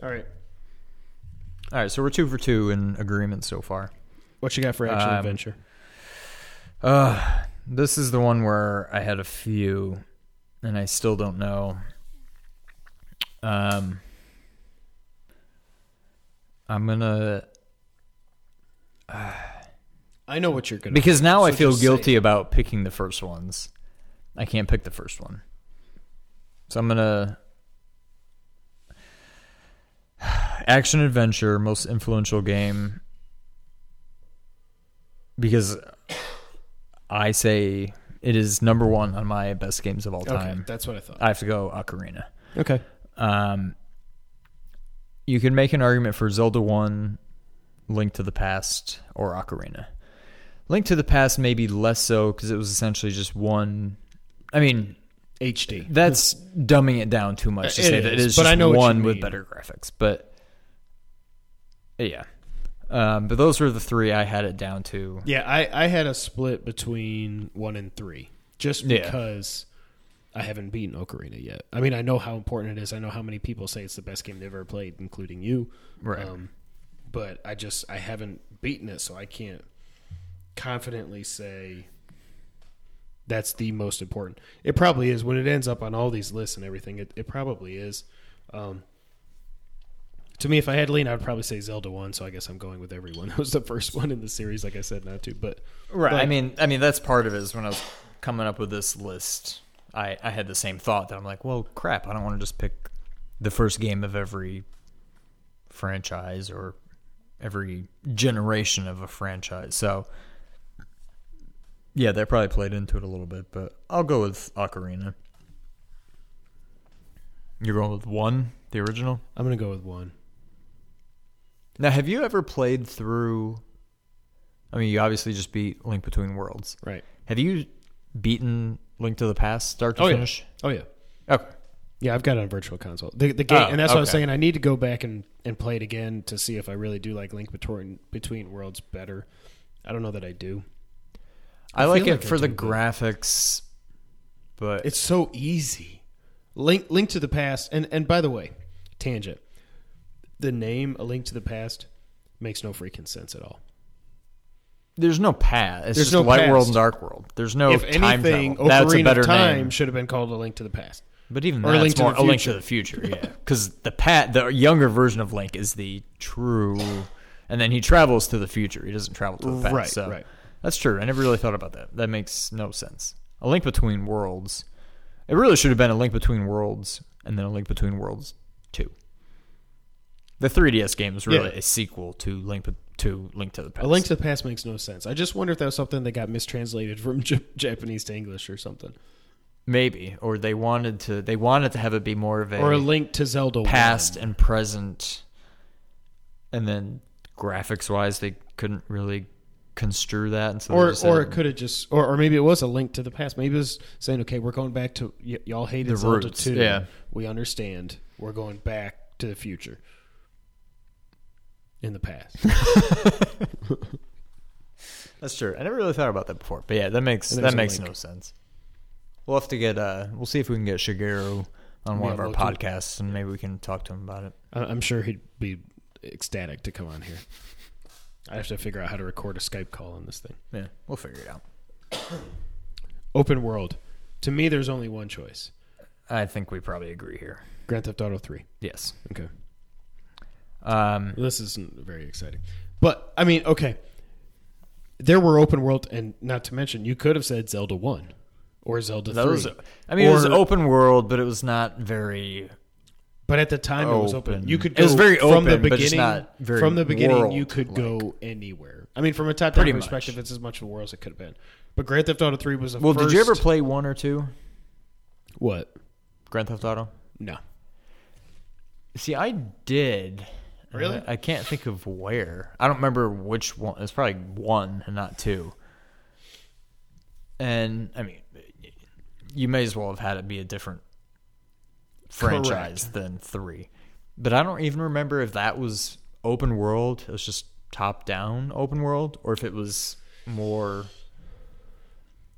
All right, All right, so we're two for two in agreement so far. what you got for action Um, adventure? Uh, this is the one where I had a few, and I still don't know. Um, I'm gonna I know what you're gonna because now I feel guilty about picking the first ones. I can't pick the first one, so I'm gonna action adventure most influential game because I say it is number one on my best games of all Okay, time. that's what I thought. I have to go Ocarina. okay, Um, you can make an argument for Zelda 1, Link to the Past, or Ocarina. Link to the Past maybe less so because it was essentially just one. I mean, HD. that's dumbing it down too much to It say that it is, is but just I know one with better graphics. But yeah, um, but those were the three I had it down to. Yeah, I, I had a split between one and three just Yeah. because I haven't beaten Ocarina yet. I mean, I know how important it is. I know how many people say it's the best game they've ever played, including you. Right. Um, but I just I haven't beaten it, so I can't confidently say that's the most important. It probably is when it ends up on all these lists and everything. It, it probably is. Um, to me, if I had to lean, I would probably say Zelda one. So I guess I'm going with everyone. It was the first one in the series, like I said, not to. But Right. I mean, I mean that's part of it. Is when I was coming up with this list, I I had the same thought that I'm like, well, crap, I don't want to just pick the first game of every franchise or every generation of a franchise. So yeah, that probably played into it a little bit, but I'll go with Ocarina. You're going with one, the original. I'm gonna go with one. Now, have you ever played through? I mean, you obviously just beat Link Between Worlds. Right. Have you beaten Link to the Past start to Oh, yeah. finish? Oh yeah. Okay. Yeah, I've got it on virtual console. The the game, Oh, and that's what I was saying. I need to go back and, and play it again to see if I really do like Link Between Between Worlds better. I don't know that I do. I, I like it like for the do, graphics, but It's so easy. Link Link to the Past, and and by the way, tangent. The name A Link to the Past makes no freaking sense at all. There's no past. It's There's just no Light World and Dark World. There's no if time anything, travel. That's a better of Time name. should have been called A Link to the Past. But even or that's more a link to the future. Yeah, because the pat the younger version of Link is the true, and then he travels to the future. He doesn't travel to the past. Right, so right. That's true. I never really thought about that. That makes no sense. A Link Between Worlds. It really should have been a Link Between Worlds and then a Link Between Worlds Two. The 3DS game is really Yeah. a sequel to Link to Link to the Past. A Link to the Past makes no sense. I just wonder if that was something that got mistranslated from J- Japanese to English or something, maybe, or they wanted to they wanted to have it be more of a, or a Link to Zelda past 1. and present, and then graphics wise they couldn't really construe that, and so or or it could have just or, or maybe it was a link to the past. Maybe it was saying, okay, we're going back to y- y'all hated The Zelda roots, two. yeah. we understand. We're going back to the future. In the past, That's true. I never really thought about that before, but yeah, that makes And that a makes link. no sense. We'll have to get. uh We'll see if we can get Shigeru on one Yeah, of our we'll do- podcasts, and maybe we can talk to him about it. I- I'm sure he'd be ecstatic to come on here. I have to figure out how to record a Skype call on this thing. Yeah, we'll figure it out. Open world. To me, there's only one choice: I think we probably agree here. Grand Theft Auto Three. Yes. Okay. Um, This isn't very exciting. But I mean, okay. There were open world and not to mention you could have said Zelda 1 or Zelda those. 3. I mean, it was open world, but it was not very. But at the time it was open. Open. You could It was very from the open, but beginning not very from the beginning you could go anywhere. I mean from a top down Pretty much. perspective it's as much of a world as it could have been. But Grand Theft Auto 3 was the Well, first did you ever play one or two What? Grand Theft Auto? No. See, I did. Really? I, I can't think of where. I don't remember which one. It's probably one and not two. And I mean, you may as well have had it be a different franchise than three. But I don't even remember if that was open world. It was just top down open world, or if it was more.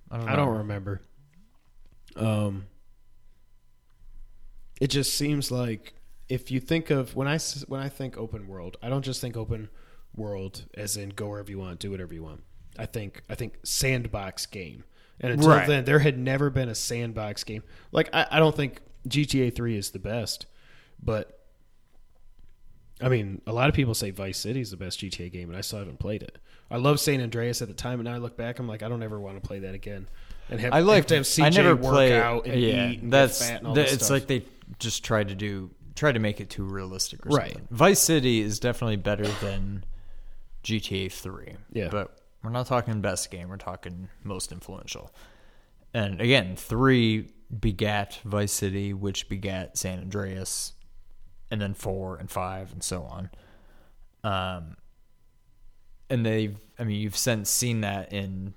I don't know. I don't remember. Um, it just seems like if you think of when I when I think open world, I don't just think open world as in go wherever you want, do whatever you want. I think I think sandbox game, and until Right. then, there had never been a sandbox game. Like I, I don't think GTA Three is the best, but I mean, a lot of people say Vice City is the best GTA game, and I still haven't played it. I love San Andreas at the time, and now I look back, I'm like, I don't ever want to play that again. And have, I have like to have CJ I never work play out and yeah, eat and that's get fat and all that- this it's stuff. like they just tried to do try to make it too realistic or Right. something. Vice City is definitely better than GTA 3. Yeah. But we're not talking best game, we're talking most influential. And again, 3 begat Vice City, which begat San Andreas, and then 4 and 5 and so on. Um and they've I mean you've since seen that in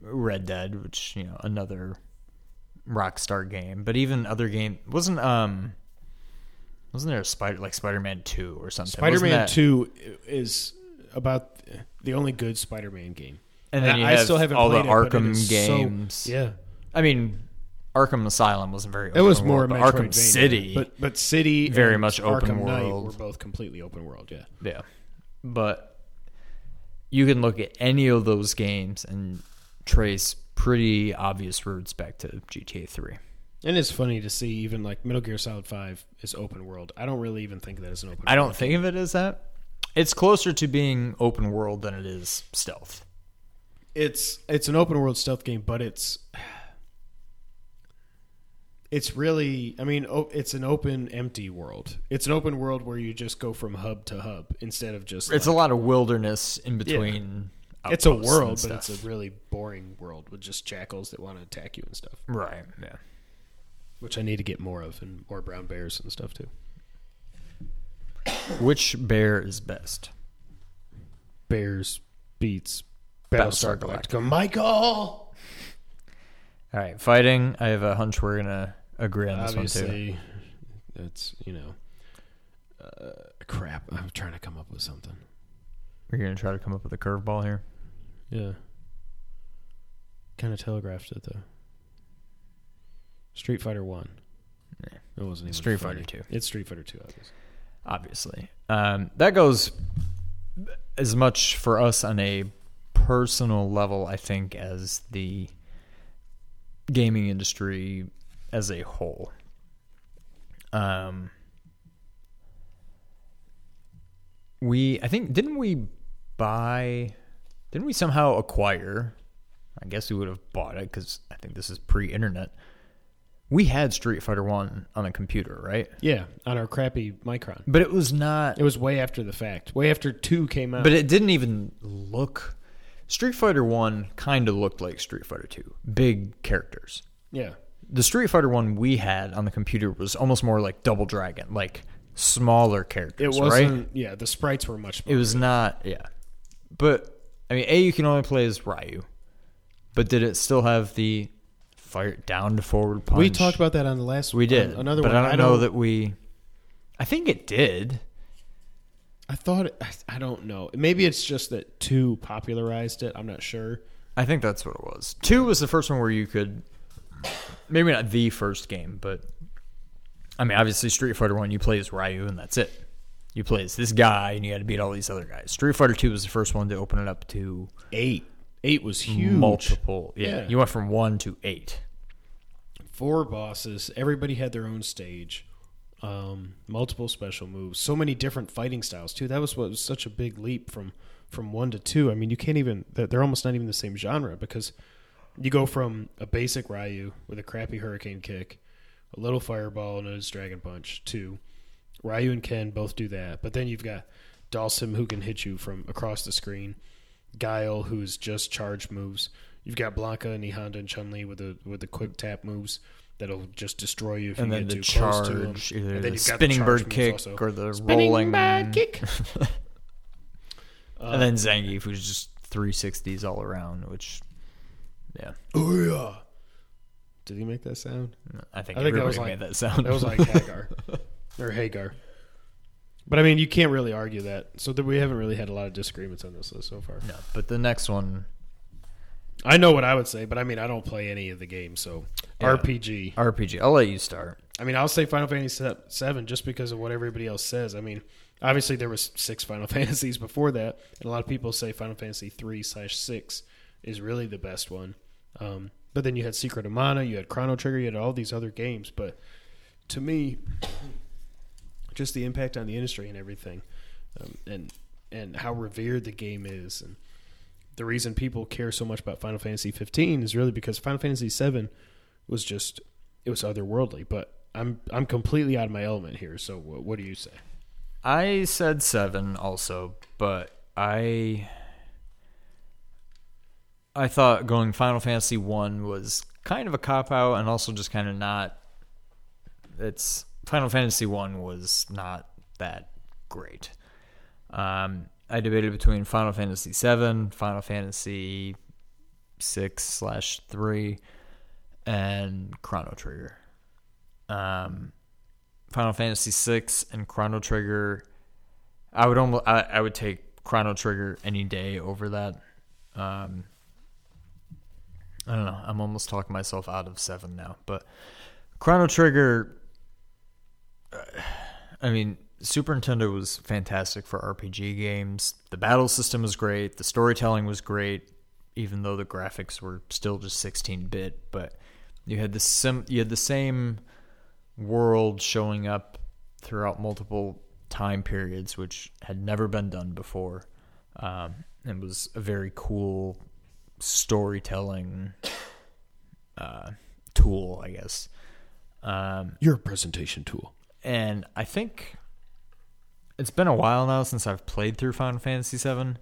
Red Dead, which, you know, another Rockstar game, but even other game wasn't um wasn't there a spider like Spider-Man 2 or something? Wasn't Spider-Man that- Two is about the only good Spider-Man game. and then I- you I have still haven't all the played it, but it Arkham is so- games. yeah, I mean, Arkham Asylum wasn't very. it was open more world, but Arkham City. but but City Very and much open Arkham Knight world. were both completely open world. Yeah, Yeah. But you can look at any of those games and trace pretty obvious roots back to GTA 3. And it's funny to see even like Metal Gear Solid Five is open world. I don't really even think of that as an open. I don't think of it as that. It's closer to being open world than it is stealth. it's it's an open world stealth game, but it's it's really I mean it's an open empty world. It's an open world where you just go from hub to hub instead of just It's like- a lot of wilderness in between. it's a world, but it's a really boring world with just jackals that want to attack you and stuff, right. Yeah. Which I need to get more of and more brown bears and stuff too. Which bear is best? Bears beats Battlestar Battlestar Galactica. Michael, All right, fighting. I have a hunch we're gonna agree on this one too. obviously, that's you know, uh, crap. I'm trying to come up with something. We're gonna try to come up with a curveball here. Yeah. Kind of telegraphed it though. Street Fighter One. Yeah. It wasn't even Street. Fighter 2. It's Street Fighter Two, obviously. Obviously, um, that goes as much for us on a personal level, I think, as the gaming industry as a whole. Um, we, I think, didn't we buy? Didn't we somehow acquire? I guess we would have bought it because I think this is pre-internet. We had Street Fighter One on a computer, right? Yeah, on our crappy Micron. But it was not. It was way after the fact. Way after two came out. But it didn't even look. Street Fighter One kind of looked like Street Fighter Two. Big characters. yeah, The Street Fighter One we had on the computer was almost more like Double Dragon, like smaller characters. it wasn't. right? Yeah, the sprites were much. Smaller. It was not. Yeah, but I mean, a you can only play as Ryu, but did it still have the fire down to forward punch? We talked about that on the last. We did on another but one. I don't know that we. I think it did. I thought. It, I, I don't know. Maybe it's just that two popularized it. I'm not sure. I think that's what it was. Two was the first one where you could, maybe not the first game, but I mean, obviously Street Fighter One, you play as Ryu, and that's it. You play as this guy, and you had to beat all these other guys. Street Fighter Two was the first one to open it up to Eight. Eight was huge. multiple. Yeah, Yeah. you went from one to eight. four bosses. Everybody had their own stage. Um, multiple special moves. So many different fighting styles too. That was what was such a big leap from from one to two. I mean, you can't even. they're- They're almost not even the same genre because you go from a basic Ryu with a crappy Hurricane kick, a little Fireball, and a Dragon Punch to Ryu and Ken both do that. But then you've got Dhalsim who can hit you from across the screen. Guile, who's just charge moves. You've got Blanka and E Honda and Chun Li with the with the quick tap moves that'll just destroy you if And you then get the too close to them. charge, either And the you've got spinning charge bird kick also. or the spinning rolling bird uh, kick. and then Zangief, who's just 360s all around, which, yeah. Oh yeah. Did he make that sound? I think I think that was like- made that sound. That was like Haggar or Haggar. But I mean, you can't really argue that. So that we haven't really had a lot of disagreements on this list so far. no, but the next one, I know what I would say, but I mean, I don't play any of the games, so Yeah. RPG. RPG. I'll let you start. I mean, I'll say Final Fantasy Seven just because of what everybody else says. I mean, obviously there was six Final Fantasies before that, and a lot of people say Final Fantasy three slash six is really the best one. Um, but then you had Secret of Mana, you had Chrono Trigger, you had all these other games. But to me, just the impact on the industry and everything, um, and and how revered the game is, and the reason people care so much about Final Fantasy 15 is really because Final Fantasy 7 was just it was otherworldly. But I'm I'm completely out of my element here. So what, what do you say? I said seven also, but I I thought going Final Fantasy one was kind of a cop out and also just kind of not. It's Final Fantasy one was not that great. Um, I debated between Final Fantasy seven, Final Fantasy six slash three, and Chrono Trigger. Um, Final Fantasy six and Chrono Trigger. I would almost I, I would take Chrono Trigger any day over that. Um, I don't know. I'm almost talking myself out of seven now, but Chrono Trigger. I mean, Super Nintendo was fantastic for RPG games. The battle system was great. The storytelling was great, even though the graphics were still just 16-bit. But you had the sim. You had the same world showing up throughout multiple time periods, which had never been done before. Um, was a very cool storytelling uh, tool, I guess. Um, Your presentation tool. And I think it's been a while now since I've played through Final Fantasy VII.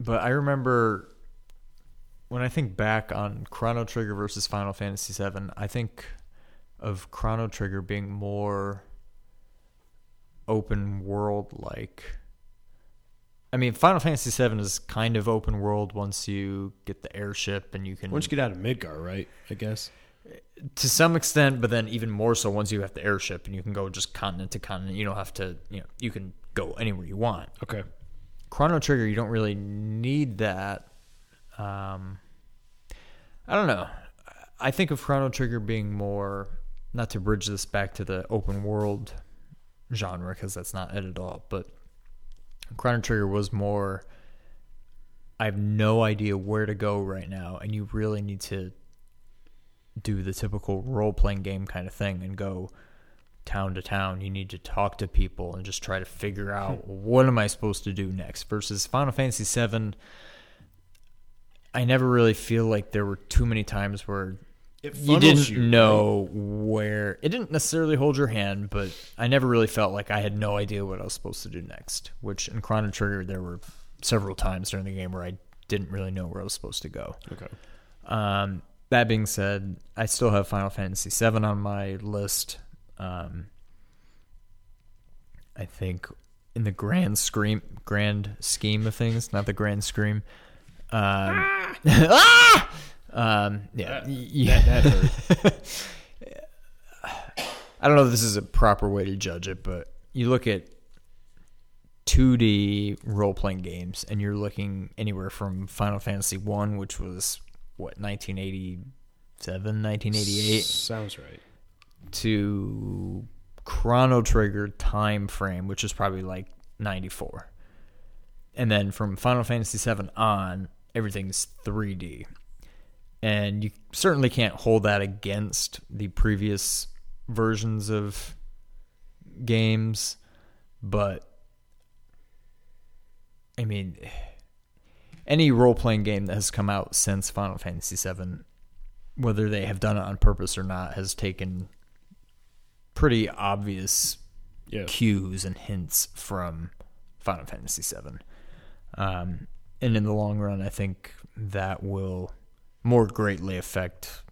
But I remember when I think back on Chrono Trigger versus Final Fantasy VII, I think of Chrono Trigger being more open world like. I mean, Final Fantasy VII is kind of open world once you get the airship and you can Once you get out of Midgar, right? I guess. To some extent, but then even more so once you have the airship and you can go just continent to continent. You don't have to, you know, you can go anywhere you want. Okay. Chrono Trigger, you don't really need that. Um, I don't know. I think of Chrono Trigger being more, not to bridge this back to the open world genre because that's not it at all, but Chrono Trigger was more. I have no idea where to go right now, and you really need to do the typical role playing game kind of thing and go town to town. You need to talk to people and just try to figure out what am I supposed to do next. Versus Final Fantasy VII, I never really feel like there were too many times where It you didn't know where it didn't necessarily hold your hand, but I never really felt like I had no idea what I was supposed to do next. Which in Chrono Trigger, there were several times during the game where I didn't really know where I was supposed to go. Okay. Um, that being said, I still have Final Fantasy VII on my list. Um, I think in the grand scream, grand scheme of things, not the grand scream. Um, ah! um, yeah, That- yeah. That, that. I don't know if this is a proper way to judge it, but you look at 2D role playing games, and you're looking anywhere from Final Fantasy One, which was what 1987, 1988, Sounds right. to Chrono Trigger time frame, which is probably like 94. And then from Final Fantasy 7 on, everything's 3D. And you certainly can't hold that against the previous versions of games, but I mean, any role playing game that has come out since Final Fantasy VII, whether they have done it on purpose or not, has taken pretty obvious Yeah. cues and hints from Final Fantasy VII. Um, and in the long run, I think that will more greatly affect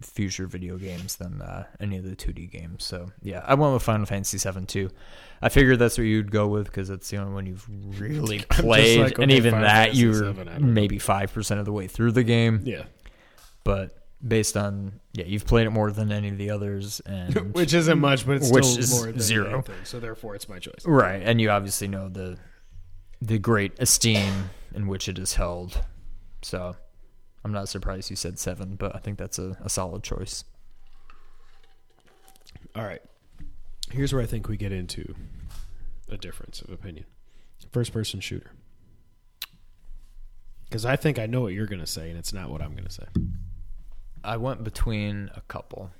future video games than uh, any of the 2D games. So yeah, I went with Final Fantasy VII too. I figured that's what you'd go with because it's the only one you've really played, like, and even Final that you're VII, I don't know. maybe five percent of the way through the game. Yeah. But based on yeah, you've played it more than any of the others, and which isn't much, but it's Which still is more than zero. anything, so therefore, it's my choice. right, and you obviously know the the great esteem in which it is held. So I'm not surprised you said seven, but I think that's a, a solid choice. All right. Here's where I think we get into a difference of opinion. First person shooter. Because I think I know what you're going to say, and it's not what I'm going to say. I went between a couple.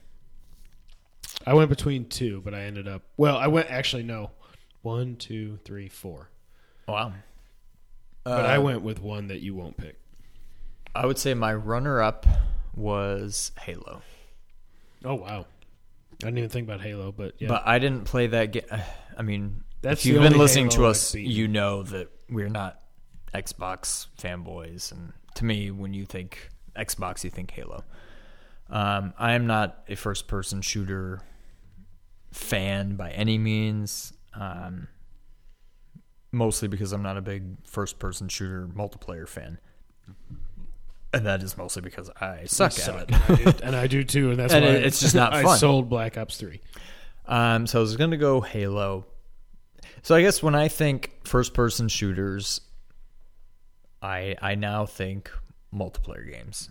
I went between two, but I ended up. Well, I went. Actually, no. One, two, three, four. Wow. But I Uh, went with one that you won't pick. I would say my runner up was Halo. Oh, wow. I didn't even think about Halo, but yeah. But I didn't play that game. I mean, That's if you've been listening Halo to us, you know that we're not Xbox fanboys. And to me, when you think Xbox, you think Halo. Um, I am not a first person shooter fan by any means. Um, mostly because I'm not a big first person shooter multiplayer fan. And that is mostly because I suck, Suck. at it. I do- and I do too, and that's And why it- it's just not I fun. sold Black Ops 3. Um, so I was gonna go Halo. So I guess when I think first person shooters, I I now think multiplayer games.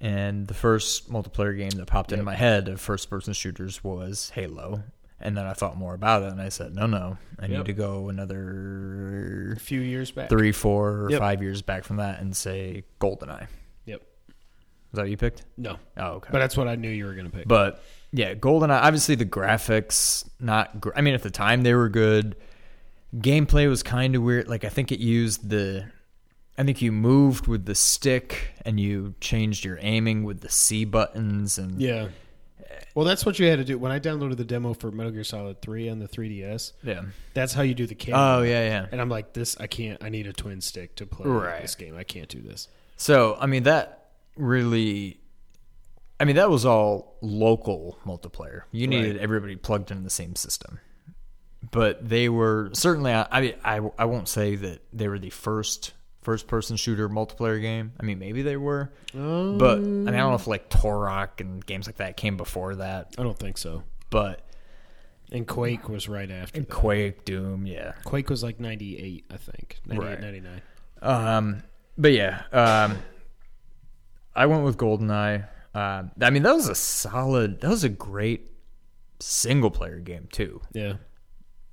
And the first multiplayer game that popped into my head of first person shooters was Halo. And then I thought more about it and I said, no, no, I Yep. need to go another A few years back. three, four, or Yep. five years back from that and say GoldenEye. Yep. Is that what you picked? No. Oh, okay. But that's what I knew you were going to pick. But yeah, GoldenEye. Obviously, the graphics not. Gr- I mean, at the time they were good. Gameplay was kind of weird. Like I think it used the. I think you moved with the stick and you changed your aiming with the C buttons and Yeah. Well, that's what you had to do. When I downloaded the demo for Metal Gear Solid 3 on the 3DS, yeah. that's how you do the camera. Oh yeah, yeah. And I'm like, this, I can't, I need a twin stick to play Right. this game. I can't do this. So I mean that really. I mean that was all local multiplayer. You needed Right. everybody plugged into the same system. But they were certainly. I mean, I, I won't say that they were the first first person shooter multiplayer game. I mean maybe they were, Oh. but I mean I don't know if like Turok and games like that came before that. I don't think so. But And Quake was right after and that. Quake, Doom, yeah. Quake was like 98, I think. 98, Right. 99. Um, but yeah, um, I went with GoldenEye. Um, I mean, that was a solid. That was a great single player game too. Yeah.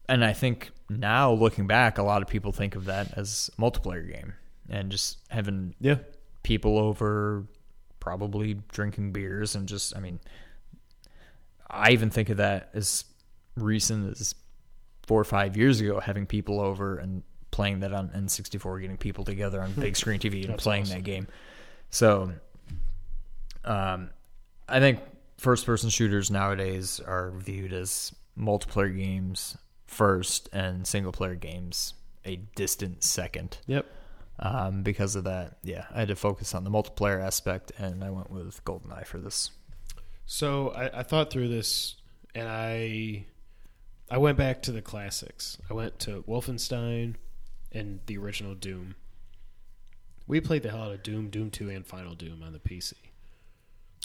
And I think now looking back, a lot of people think of that as a multiplayer game, and just having Yeah. people over, probably drinking beers, and just I mean, I even think of that as recent as four or five years ago, having people over and playing that on N64, getting people together on big screen TV and playing awesome. that game. So, um, I think first person shooters nowadays are viewed as multiplayer games first and single player games a distant second. Yep. Um, because of that, yeah, I had to focus on the multiplayer aspect, and I went with GoldenEye for this. So I, I thought through this, and I I went back to the classics. I went to Wolfenstein and the original Doom. We played the hell out of Doom, Doom Two, and Final Doom on the PC.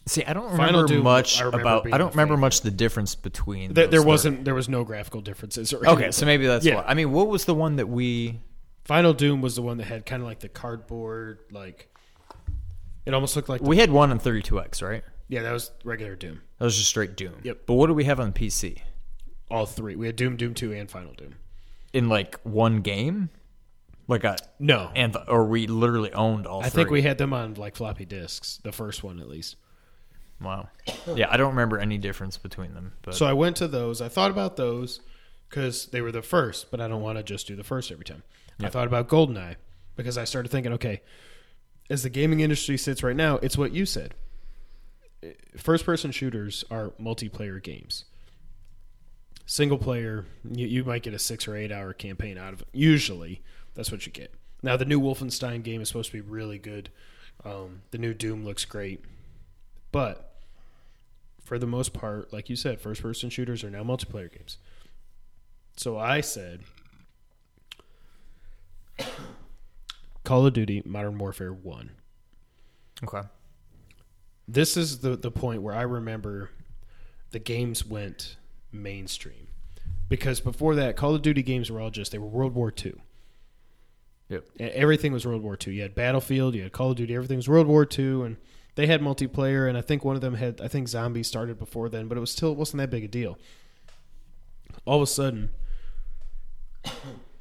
See, I don't Final remember Doom, much I remember about. being I don't remember favorite. much the difference between. There, those there three. wasn't there was no graphical differences. Or Okay, anything. so maybe that's Yeah. why. I mean, what was the one that we? Final Doom was the one that had kind of like the cardboard, like it almost looked like We had one on 32x, right? yeah, that was regular Doom. That was just straight Doom. Yep. But what do we have on PC? All three. We had Doom, Doom Two, and Final Doom. In like one game, like a No, and or we literally owned all. I think we had them on like floppy disks. The first one at least. Wow. Yeah, I don't remember any difference between them. But So I went to those. I thought about those because they were the first, but I don't want to just do the first every time. I thought about GoldenEye because I started thinking, okay, as the gaming industry sits right now, it's what you said. First person shooters are multiplayer games. Single player, you, you might get a six or eight hour campaign out of it. Usually, that's what you get. Now, the new Wolfenstein game is supposed to be really good. Um, the new Doom looks great. But for the most part, like you said, first person shooters are now multiplayer games. So I said Call of Duty Modern Warfare 1. okay. this is the the point where I remember the games went mainstream because before that, Call of Duty games were all just they were World War II. Yep. Everything was World War II. You had Battlefield, you had Call of Duty, everything was World War II, and they had multiplayer. And I think one of them had, I think Zombies started before then, but it was still it wasn't that big a deal. All of a sudden,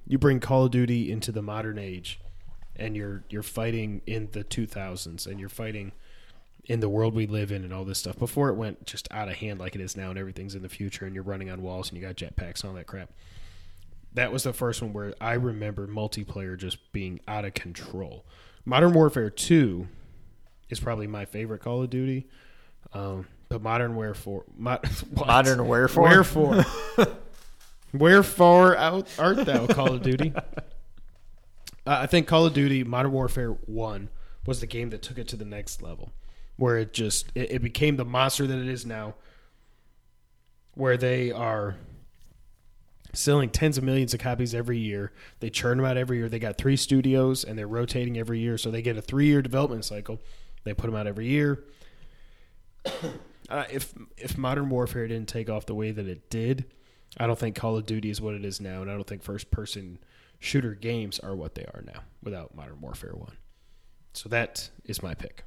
you bring Call of Duty into the modern age, and you're you're fighting in the 2000s, and you're fighting in the world we live in, and all this stuff. Before it went just out of hand like it is now, and everything's in the future, and you're running on walls, and you got jetpacks and all that crap that was the first one where I remember multiplayer just being out of control. Modern Warfare 2 is probably my favorite Call of Duty. Um, but Modern Warfare, mo-? Modern Wherefore? Wherefore, wherefore out art thou, Call of Duty? Uh, I think Call of Duty Modern Warfare 1 was the game that took it to the next level, where it just it, it became the monster that it is now, where they are selling tens of millions of copies every year. They churn them out every year. They got three studios and they're rotating every year, so they get a three-year development cycle. They put them out every year. uh, if if Modern Warfare didn't take off the way that it did, I don't think Call of Duty is what it is now, and I don't think first-person shooter games are what they are now without Modern Warfare One. So that is my pick.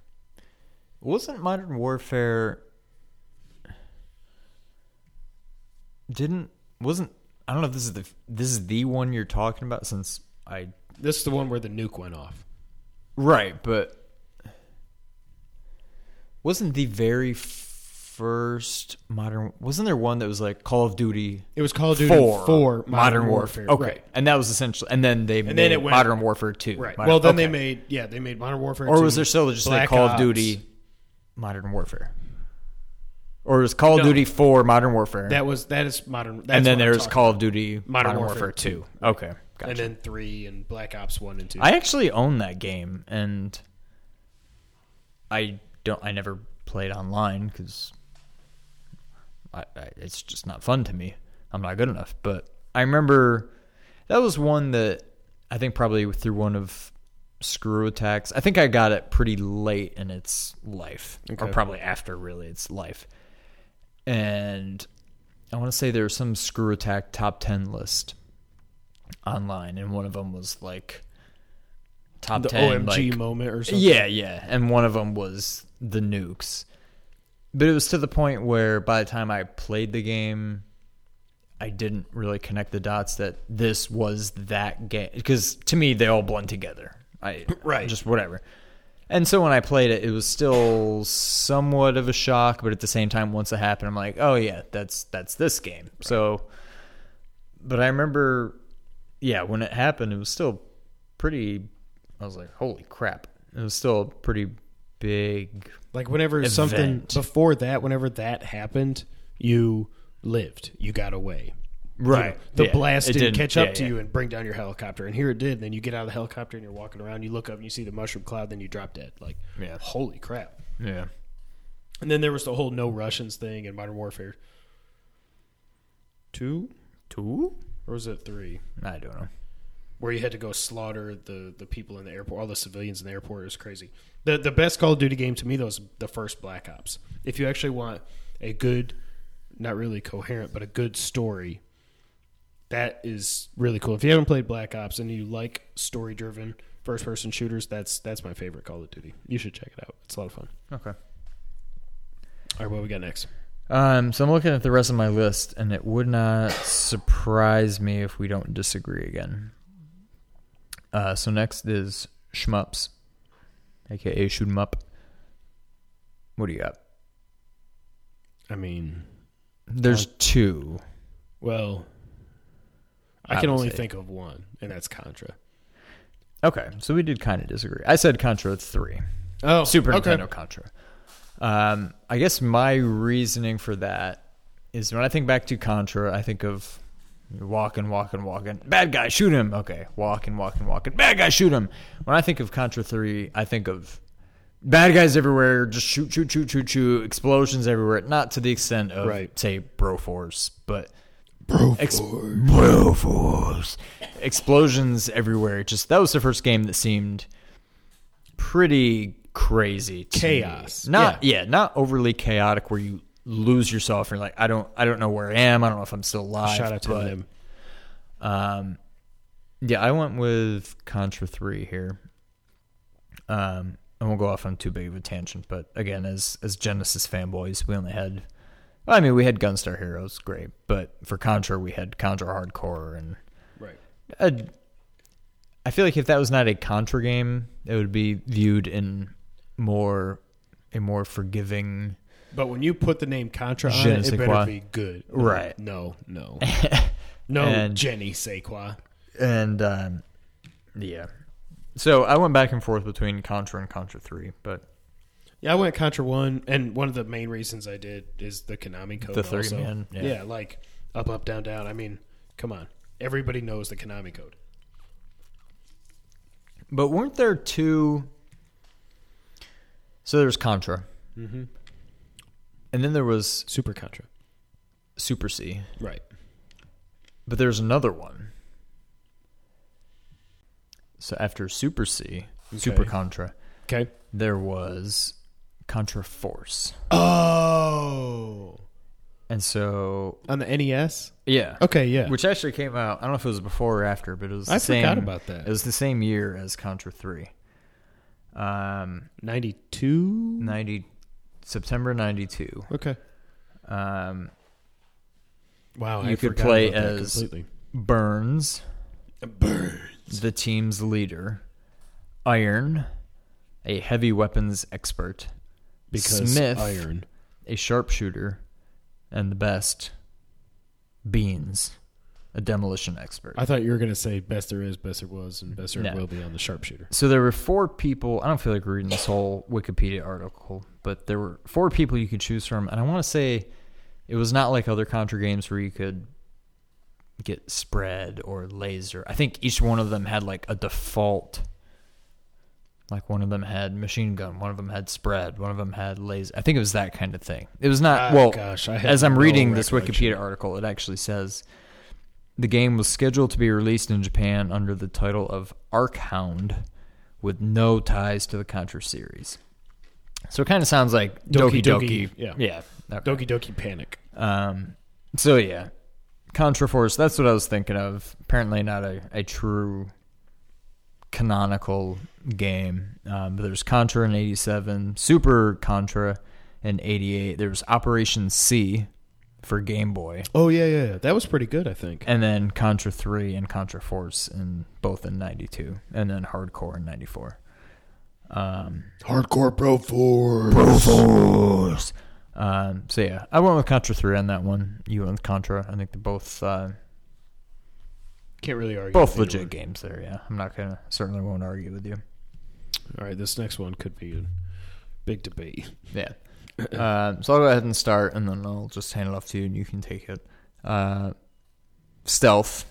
Wasn't Modern Warfare didn't wasn't I don't know if this is the this is the one you're talking about since I This is the one where the nuke went off. right, but wasn't the very first modern wasn't there one that was like Call of Duty It was Call of Duty for, for Modern, Warfare. Okay, right? and that was essentially and then they made then it went- Modern Warfare two. Right. Modern- well, then they made yeah they made Modern Warfare. or 2, was there still just like Call Ops. of Duty Modern Warfare? Or was Call of No. Duty 4 Modern Warfare? That was that is modern. That's and then there's Call of Duty Modern, Modern Warfare, Warfare 2. Okay. about. Gotcha. and then three and Black Ops one and two. I actually own that game and I don't I never played online I, it's just not fun to me. I'm not good enough, but I remember that was one that I think probably through one of ScrewAttack's. I think I got it pretty late in its life, or probably after really its life. And I want to say there was some ScrewAttack top ten list online, and one of them was like top the ten, OMG like, moment or something. yeah, yeah, and one of them was the nukes. But it was to the point where by the time I played the game, I didn't really connect the dots that this was that game because to me they all blend together. I Right. just whatever. And so when I played it, it was still somewhat of a shock, but at the same time, once it happened, I'm like, oh yeah, that's that's this game. So, but I remember, yeah, when it happened, it was still pretty. I was like, holy crap! It was still a pretty big. Like whenever something before that, whenever that happened, you lived. You got away. You Right. know, the Yeah. blast didn't, didn't- catch up yeah, to yeah. you and bring down your helicopter, and here it did. And Then you get out of the helicopter and you're walking around. You look up and you see the mushroom cloud. Then you drop dead. Like, Yeah. holy crap! Yeah. And then there was the whole no Russians thing in Modern Warfare two, Two? or was it three? I don't know. Where you had to go slaughter the, the people in the airport, all the civilians in the airport. It was crazy. The the best Call of Duty game to me though is the first Black Ops. If you actually want a good, not really coherent, but a good story, that is really cool. If you haven't played Black Ops and you like story driven first person shooters, that's that's my favorite Call of Duty. You should check it out. It's a lot of fun. Okay. All right, what we got next? Um, so I'm looking at the rest of my list, and it would not surprise me if we don't disagree again. Uh, so next is shmups, aka shoot 'em up. What do you got? I mean, There's two. well, I I can only say- think of one, and that's Contra. Okay, so we did kind of disagree. I said Contra three. Oh, Super okay. Nintendo Contra. Um, I guess my reasoning for that is when I think back to Contra, I think of walking, walking, walking. Bad guy, shoot him. Okay, walking, walking, walking. Bad guy, shoot him. When I think of Contra 3, I think of bad guys everywhere, just shoot, shoot, shoot, shoot, shoot, explosions everywhere. Not to the extent of, Right. say, Broforce, but Bro, Ex- Broforce. Explosions everywhere. Just that was the first game that seemed pretty crazy to me. Chaos. Not yeah. not overly chaotic where you lose yourself and you're like, I don't I don't know where I am. I don't know if I'm still alive. Shout out to but, them. Um, yeah, I went with Contra Three here. Um, I won't go off on too big of a tangent, but again, as as Genesis fanboys, we only had. Well, I mean, we had Gunstar Heroes, great, but for Contra, we had Contra Hard Corps, and Right. uh, I feel like if that was not a Contra game, it would be viewed in more a more forgiving. But when you put the name Contra on it, it better be good. Right. No, no. No, And- Jenny quoi. And um, yeah, so I went back and forth between Contra and Contra Three, but Yeah, I went Contra 1, and one of the main reasons I did is the Konami code. The also. man, Yeah. yeah. like up, up, down, down. I mean, come on. Everybody knows the Konami code. But weren't there two? So there's Contra, Mm-hmm. And then there was Super Contra. Super C, Right. but there's another one. So after Super C, Super Contra, Okay. there was Contra Force, Oh. and so On the NES? yeah, Okay, yeah. which actually came out. I don't know if it was before or after, but it was. The I same, forgot about that. It was the same year as Contra Three. Um, 92? ninety September ninety two. Okay. Um, Wow, You I could play as- completely. Burns, Burns. the team's leader, Iron, a heavy weapons expert, Because Smith, iron. a sharpshooter, and the best, Beans, a demolition expert. I thought you were going to say best there is, best there was, and best there No. will be on the sharpshooter. so there were four people. I don't feel like reading this whole Wikipedia article, but there were four people you could choose from, and I want to say it was not like other Contra games where you could get spread or laser. I think each one of them had like a default. Like one of them had machine gun, one of them had spread, one of them had laser. I think it was that kind of thing. It was not Ah, well. gosh, as I'm reading this. Wikipedia article, it actually says the game was scheduled to be released in Japan under the title of Arc Hound, with no ties to the Contra series. So it kind of sounds like Doki Doki Doki. Doki, yeah. yeah. okay. Doki Doki Panic. Um, so yeah, Contra Force. That's what I was thinking of. Apparently, not a, a true canonical game. Um, but there's Contra in '87, Super Contra in '88. There's Operation C for Game Boy, Oh, yeah, yeah, yeah. That was pretty good, I think. and then Contra 3 and Contra Force in both in '92, and then Hard Corps in '94. Um, Hardcore Pro Force. Pro Force. Um, so yeah, I went with Contra three on that one. You went with Contra. I think they're both uh, Can't really argue. both legit games there. Yeah, I'm not gonna certainly won't argue with you. All right, this next one could be a big debate. Yeah. Um, so I'll go ahead and start, and then I'll just hand it off to you, and you can take it. Uh, stealth.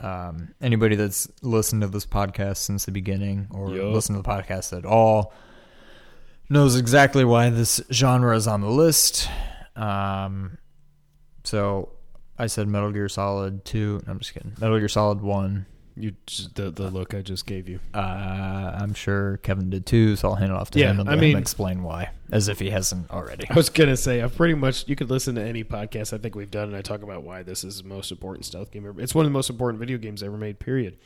Um, anybody that's listened to this podcast since the beginning, or Yup. listened to the podcast at all, knows exactly why this genre is on the list. Um, so I said Metal Gear Solid Two. No, I'm just kidding. Metal Gear Solid One. You just, the the look I just gave you. Uh, I'm sure Kevin did too, so I'll hand it off to Yeah, him and I mean- him explain why, as if he hasn't already. I was gonna say I've pretty much you could listen to any podcast I think we've done and I talk about why this is the most important stealth game ever. It's one of the most important video games ever made. Period.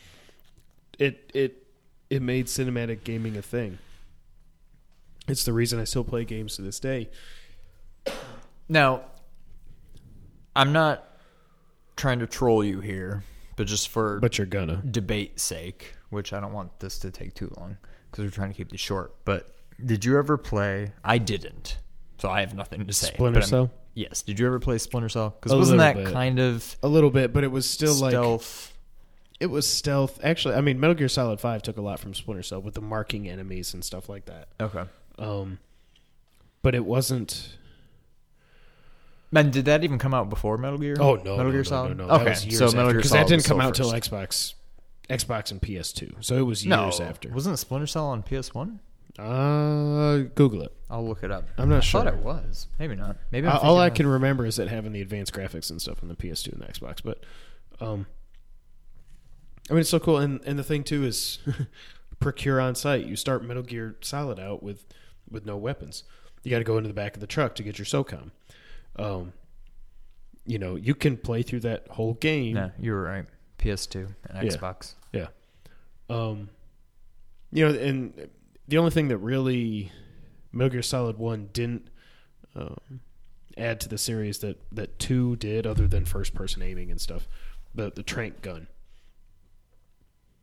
It it it made cinematic gaming a thing. It's the reason I still play games to this day. Now, I'm not trying to troll you here, but just for But you're gonna. debate sake, which I don't want this to take too long because we're trying to keep this short. But did you ever play? I didn't, so I have nothing to say. Splinter Cell? Yes. Did you ever play Splinter Cell? Because A wasn't that bit. kind of A little bit, but it was still like stealth? it was stealth. Actually, I mean, Metal Gear Solid Five took a lot from Splinter Cell with the marking enemies and stuff like that. okay. Um, but it wasn't. And did that even come out before Metal Gear? Oh no, Metal no, Gear no, Solid. No, no, Okay, was years so Metal Gear because that didn't come out till. Xbox, Xbox and PS2. So it was No, years after. wasn't Splinter Cell on PS One? Uh, Google it. I'll look it up. I'm not I sure. thought it was. Maybe not. Maybe I'm all I can remember is it having the advanced graphics and stuff on the PS2 and the Xbox. But, um, I mean, it's so cool. And and the thing too is, procure on site. You start Metal Gear Solid out with with no weapons. You got to go into the back of the truck to get your SOCOM. Um, you know, you can play through that whole game. No, you were right. PS2 and Xbox. Yeah. Xbox. Um, you know, and the only thing that really Metal Gear Solid One didn't um, add to the series that that two did, other than first person aiming and stuff, the the trank gun.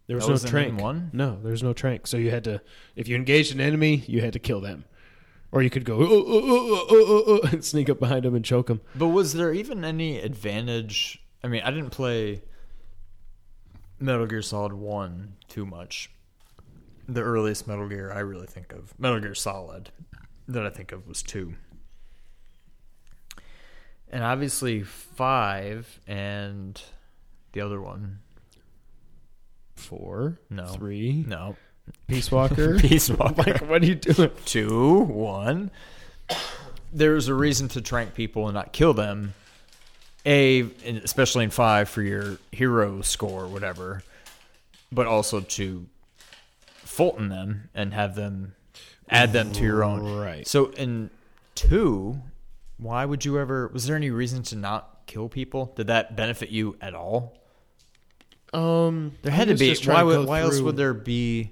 There was That no trank. one? No, there was no trank. So you had to, if you engaged an enemy, you had to kill them, or you could go "Oh, oh, oh, oh, oh, oh," and sneak up behind him and choke him. But was there even any advantage? I mean, I didn't play Metal Gear Solid 1 too much. The earliest Metal Gear I really think of, Metal Gear Solid, that I think of was 2. And obviously 5 and the other one. Four, No. three, No. Peace Walker. Peace Walker. like, what are you doing? two, one. There's a reason to trank people and not kill them. A, especially in five for your hero score or whatever, but also to Fulton them and have them add them to your own. Right. So in two, why would you ever? Was there any reason to not kill people? Did that benefit you at all? Um, There had to be. Why, would, why else would there be?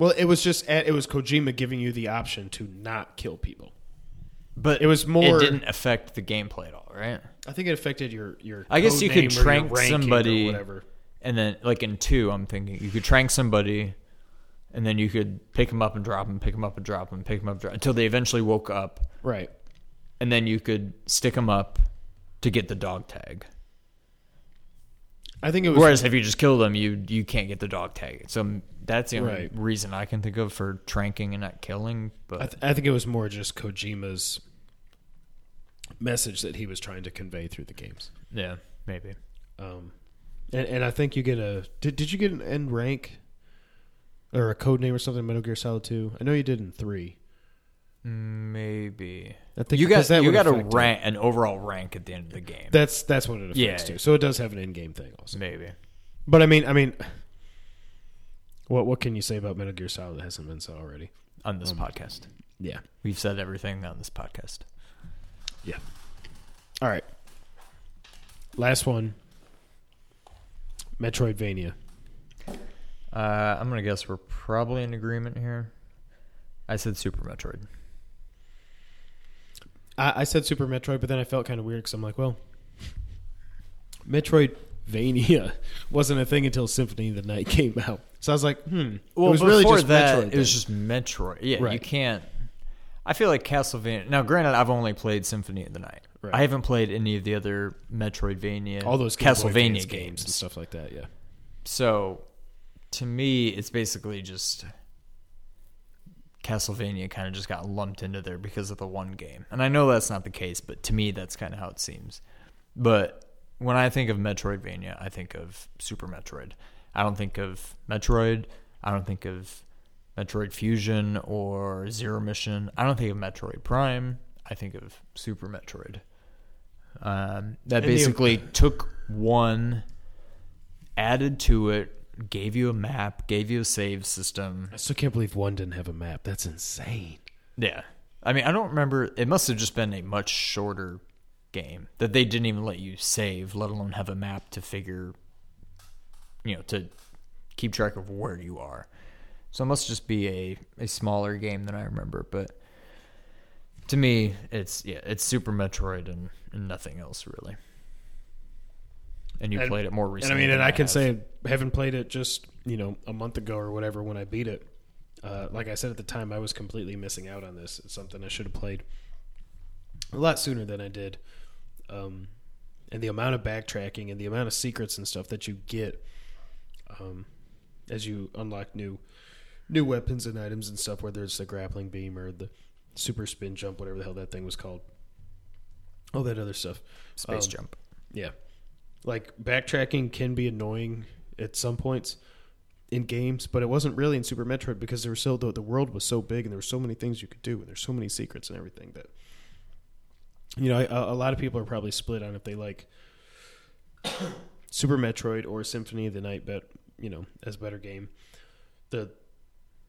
Well, it was just it was Kojima giving you the option to not kill people. But It was more- It didn't affect the gameplay at all, right? I think it affected your your. I guess you could trank somebody- whatever. And then, like in two, I'm thinking you could trank somebody, and then you could pick them up and drop them, pick them up and drop them, pick them up, drop, until they eventually woke up, Right. and then you could stick them up to get the dog tag. I think it was. Whereas if you just kill them, you you can't get the dog tag. So that's the only Right. reason I can think of for tranking and not killing. But I, th- I think it was more just Kojima's message that he was trying to convey through the games. yeah, maybe. Um, and, and I think you get a. Did, did you get an end rank or a code name or something? in Metal Gear Solid Two. I know you did in three. Maybe I think you got that you would got a affect it. rank, an overall rank at the end of the game. That's that's what it affects Yeah. too. So it does have an in game thing also. Maybe. But I mean, I mean, what what can you say about Metal Gear Solid that hasn't been said already? on this Um, podcast. Yeah. We've said everything on this podcast. Yeah. All right. Last one. Metroidvania. Uh, I'm gonna guess we're probably in agreement here. I said Super Metroid. I, I said Super Metroid, but then I felt kind of weird because I'm like, well, Metroidvania wasn't a thing until Symphony of the Night came out. So I was like, hmm. Well, it was before really just that, Metroid. it was just Metroid. Yeah, you can't. I feel like Castlevania. Now, granted, I've only played Symphony of the Night. Right. I haven't played any of the other Metroidvania, all those Game Castlevania Advance games. and stuff like that. Yeah. So, to me, it's basically just Castlevania kind of just got lumped into there because of the one game. And I know that's not the case, but to me, that's kind of how it seems. But when I think of Metroidvania, I think of Super Metroid. I don't think of Metroid. I don't think of Metroid Fusion or Zero Mission. I don't think of Metroid Prime. I think of Super Metroid. Um, that basically took one, added to it, gave you a map, gave you a save system. I still can't believe one didn't have a map. That's insane. Yeah. I mean, I don't remember. It must have just been a much shorter game that they didn't even let you save, let alone have a map to figure, you know, to keep track of where you are. So it must just be a, a smaller game than I remember. But to me, it's yeah, it's Super Metroid and, and nothing else really. And you And- played it more And recently. I mean, and than I can have. say, having played it just you know a month ago or whatever when I beat it, uh, like I said at the time, I was completely missing out on this. It's something I should have played a lot sooner than I did. Um, and the amount of backtracking and the amount of secrets and stuff that you get um, as you unlock new new weapons and items and stuff, whether it's the grappling beam or the super spin jump, whatever the hell that thing was called, all that other stuff. Space um, Jump. Yeah. Like backtracking can be annoying at some points in games, but it wasn't really in Super Metroid because there were so the, the world was so big and there were so many things you could do and there's so many secrets and everything that you know, a, lot of people are probably split on if they like Super Metroid or Symphony of the Night bet, you know, as better game. the,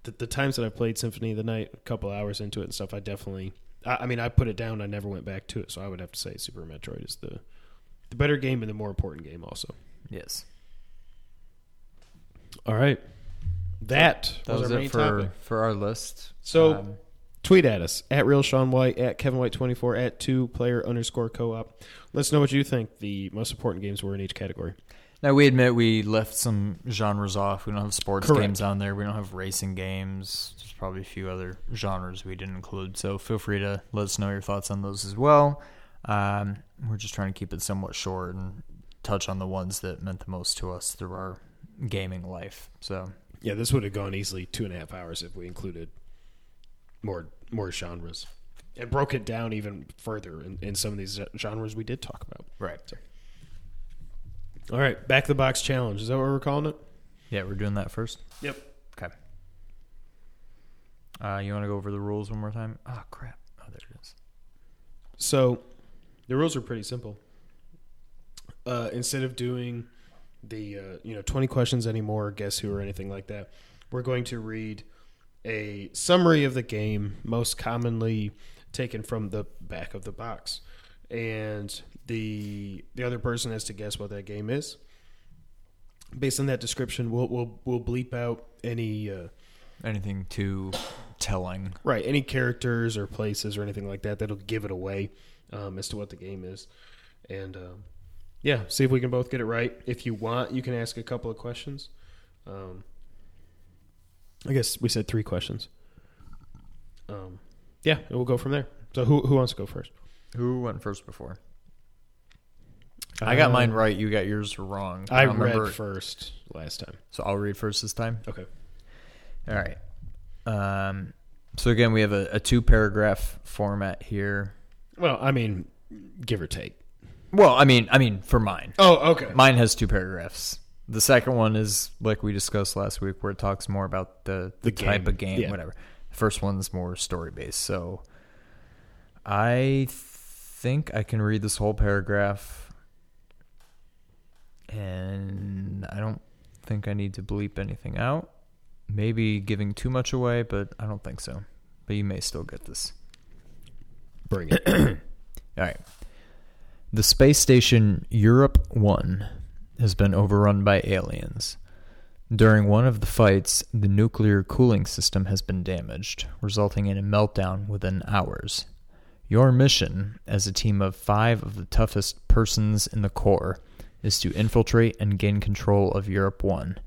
the the times that I played Symphony of the Night, a couple hours into it and stuff, I definitely. I mean, I put it down. I never went back to it, so I would have to say Super Metroid is the the better game and the more important game. Also, Yes. all right. That, That was, our it for topic. for our list. So Um, tweet at us at real Sean White at Kevin White twenty four at two player underscore co op. Let us know what you think the most important games were in each category. Now we admit we left some genres off. We don't have sports Correct. games on there. We don't have racing games. There's probably a few other genres we didn't include. So feel free to let us know your thoughts on those as well. Um, we're just trying to keep it somewhat short and touch on the ones that meant the most to us through our gaming life. So Yeah, this would have gone easily two and a half hours if we included more more genres and broke it down even further in, in some of these genres we did talk about. right, All right, back the box challenge. Is that what we're calling it? yeah, we're doing that first. Yep. Okay. Uh, you want to go over the rules one more time? Oh crap! Oh, there it is. So the rules are pretty simple. Uh, instead of doing the uh, you know twenty questions anymore, guess who or anything like that, we're going to read a summary of the game, most commonly taken from the back of the box, and the the other person has to guess what that game is. Based on that description, we'll we'll we'll bleep out any. Uh, Anything too telling? Right. Any characters or places or anything like that that'll give it away um, as to what the game is. And um, yeah, see if we can both get it right. If you want, you can ask a couple of questions. Um, I guess we said three questions. Um, yeah, and we'll go from there. So who who wants to go first? Who went first before? I got Uh, mine right. You got yours wrong. I don't read remember- first last time. So I'll read first this time. Okay. All right. Um, so again, we have a, a two paragraph format here. Well, I mean, give or take. Well, I mean, I mean for mine, Oh, okay. mine has two paragraphs. The second one is like we discussed last week, where it talks more about the the, The type of game, Yeah. whatever. The first one's more story based. So I think I can read this whole paragraph, and I don't think I need to bleep anything out. Maybe giving too much away, but I don't think so. But you may still get this. Bring it. All right. The space station Europe 1 has been overrun by aliens. During one of the fights, the nuclear cooling system has been damaged, resulting in a meltdown within hours. Your mission, as a team of five of the toughest persons in the Corps, is to infiltrate and gain control of Europe 1.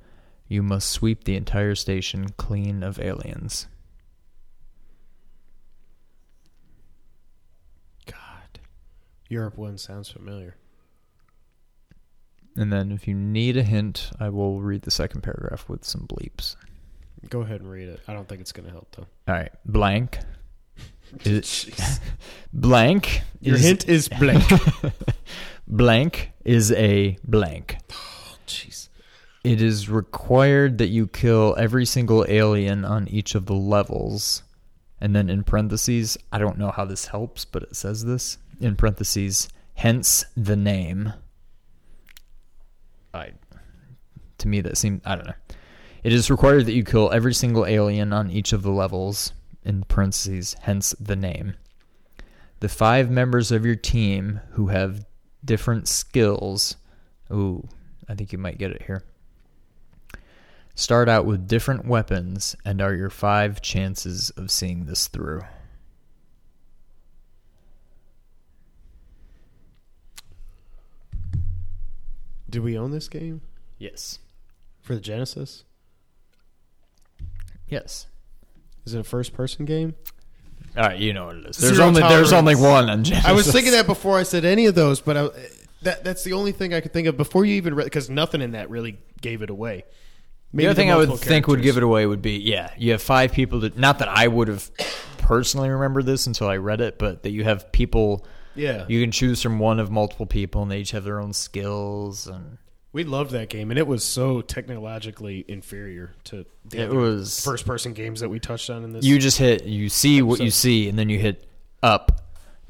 You must sweep the entire station clean of aliens. God. Europe one sounds familiar. And then, if you need a hint, I will read the second paragraph with some bleeps. Go ahead and read it. I don't think it's going to help though. All right, blank. Is, blank. Your is- hint is blank. blank is a blank. Oh jeez. It is required that you kill every single alien on each of the levels. And then in parentheses, I don't know how this helps, but it says this in parentheses, hence the name. I to me that seemed I don't know. It is required that you kill every single alien on each of the levels in parentheses, hence the name. The five members of your team who have different skills. Ooh, I think you might get it here. Start out with different weapons and are your five chances of seeing this through. Do we own this game Yes. for the Genesis? Yes. Is it a first person game? All right, you know what it is. There's Zero only there's only tolerance. one on Genesis. I was thinking that before I said any of those, but I, eh, that that's the only thing I could think of before you even read because nothing in that really gave it away. The other thing I would think would give it away would be yeah, you have five people that not that I would have personally remembered this until I read it, but that you have people Yeah, you can choose from one of multiple people and they each have their own skills and we loved that game, and it was so technologically inferior to the it other was first person games that we touched on in this. you just hit you see what you see and then you hit up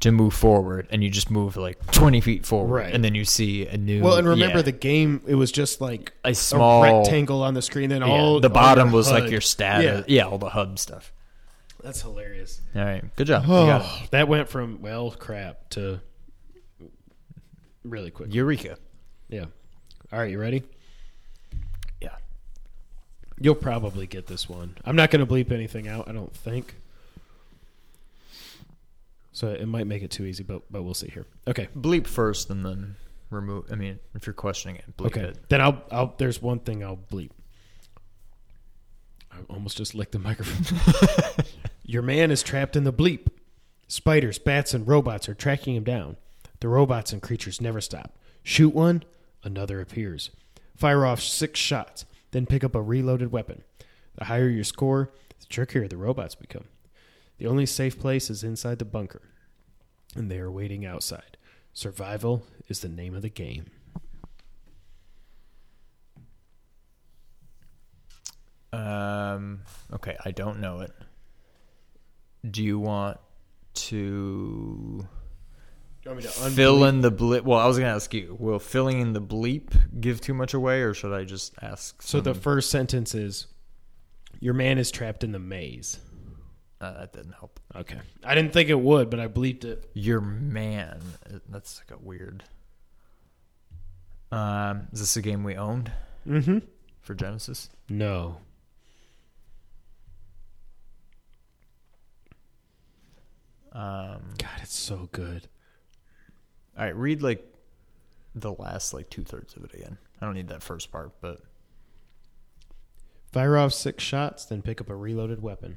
to move forward, and you just move like twenty feet forward, Right. and then you see a new. Well, and remember yeah. the game, it was just like A small- rectangle on the screen. Then Yeah, all the bottom your was like your stat. Yeah. Yeah. all the hub stuff. That's hilarious. All right, good job. Oh. You got. Oh, that went from well crap to really quick. Eureka. Yeah. All right, you ready? Yeah. You'll probably get this one. I'm not going to bleep anything out. I don't think. So it might make it too easy, but but we'll see here. Okay. Bleep first, and then remove. I mean, if you're questioning it, bleep Okay. it. Then I'll I'll there's one thing I'll bleep. I almost just licked the microphone. Your man is trapped in the bleep. Spiders, bats, and robots are tracking him down. The robots and creatures never stop. Shoot one, another appears. Fire off six shots, then pick up a reloaded weapon. The higher your score, the trickier the robots become. The only safe place is inside the bunker, and they are waiting outside. Survival is the name of the game. Um. Okay, I don't know it. Do you want to You want me to fill in the bleep? Well, I was gonna ask you. Will filling in the bleep give too much away, or should I just ask? So the first sentence is, "Your man is trapped in the maze." uh, that didn't help. Okay, I didn't think it would, but I bleeped it. Your man. That's like a weird. Um, is this a game we owned Mm-hmm. for Genesis? No, Um, God, it's so good. all right, read like the last like two thirds of it again. I don't need that first part, but Fire off six shots, then pick up a reloaded weapon.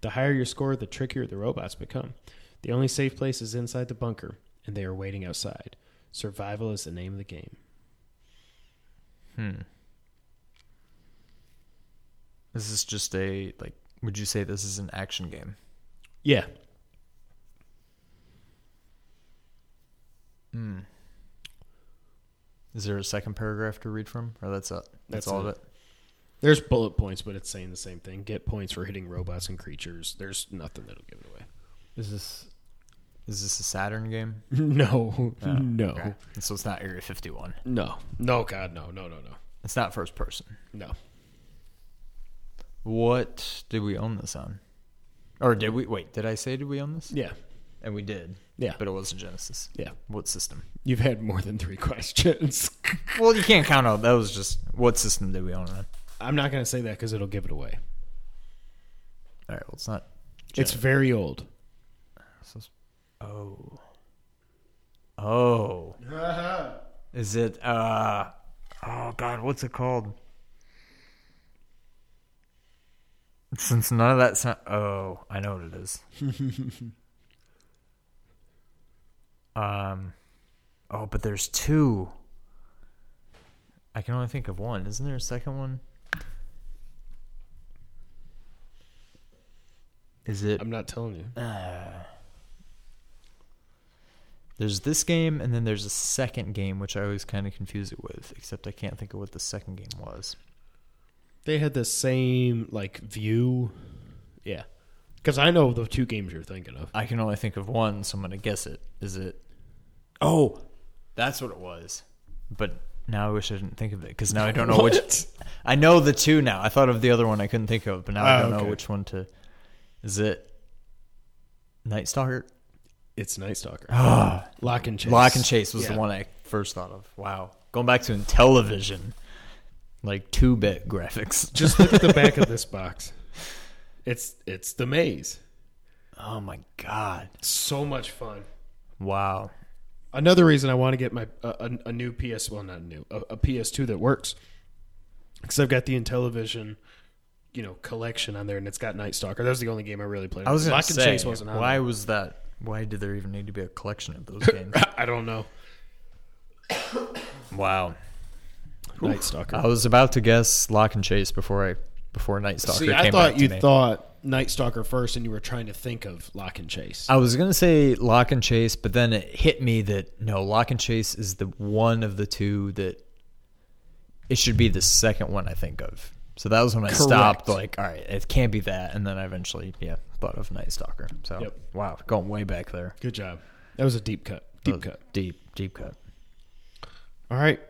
The higher your score, the trickier the robots become. The only safe place is inside the bunker, and they are waiting outside. Survival is the name of the game. hmm. This is just a like. Would you say this is an action game? Yeah, Hmm. Is there a second paragraph to read from, or that's it? That's, That's all it. of it. there's bullet points, but it's saying the same thing. Get points for hitting robots and creatures. There's nothing that'll give it away. Is this is this a Saturn game? No, Oh, no, okay. So it's not Area 51. no, no. God, no, no, no, no, It's not first person. no. What did we own this on? Or did we wait? Did I say did we own this? Yeah, And we did. yeah, But it was a Genesis. yeah. What system? You've had more than three questions. Well, you can't count out. That was just what system did we own on? I'm not going to say that because it'll give it away. All right. Well, it's not. It's very old. Oh. Oh. Is it? uh Oh God, what's it called? Since none of that. Sound, oh, I know what it is. um. Oh, but there's two. I can only think of one. Isn't there a second one? Is it? I'm not telling you. Uh, there's this game, and then there's a second game, which I always kind of confuse it with, except I can't think of what the second game was. They had the same like view. Yeah, because I know the two games you're thinking of. I can only think of one, so I'm going to guess it. Is it. Oh, that's what it was. But now I wish I didn't think of it, because now I don't know which. I know the two now. I thought of the other one I couldn't think of, but now I Oh, don't okay. know which one to. Is it. Night Stalker? It's Night Stalker. Ah. Lock and Chase. Lock and Chase was Yeah. the one I first thought of. Wow. Going back to Intellivision, like two bit graphics. Just look at the back of this box. It's it's the maze. Oh my god. So much fun. Wow. Another reason I want to get my uh, a, a new PS well not new a, a PS2 that works because I've got the Intellivision you know collection on there and it's got Night Stalker. That was the only game I really played. I was going to say, Chase wasn't on. why there. was that? Why did there even need to be a collection of those games? I don't know. wow. Night Stalker. I was about to guess Lock and Chase before I before Night Stalker See, came I thought you thought Night Stalker first, and you were trying to think of Lock and Chase. I was gonna say Lock and Chase, but then it hit me that no, Lock and Chase is the one of the two that it should be the second one I think of. So that was when I Correct. stopped. Like, all right, it can't be that, and then I eventually, yeah, thought of Night Stalker. So, Yep. wow, going way back there. Good job. That was a deep cut. Deep cut. Deep, deep cut. All right.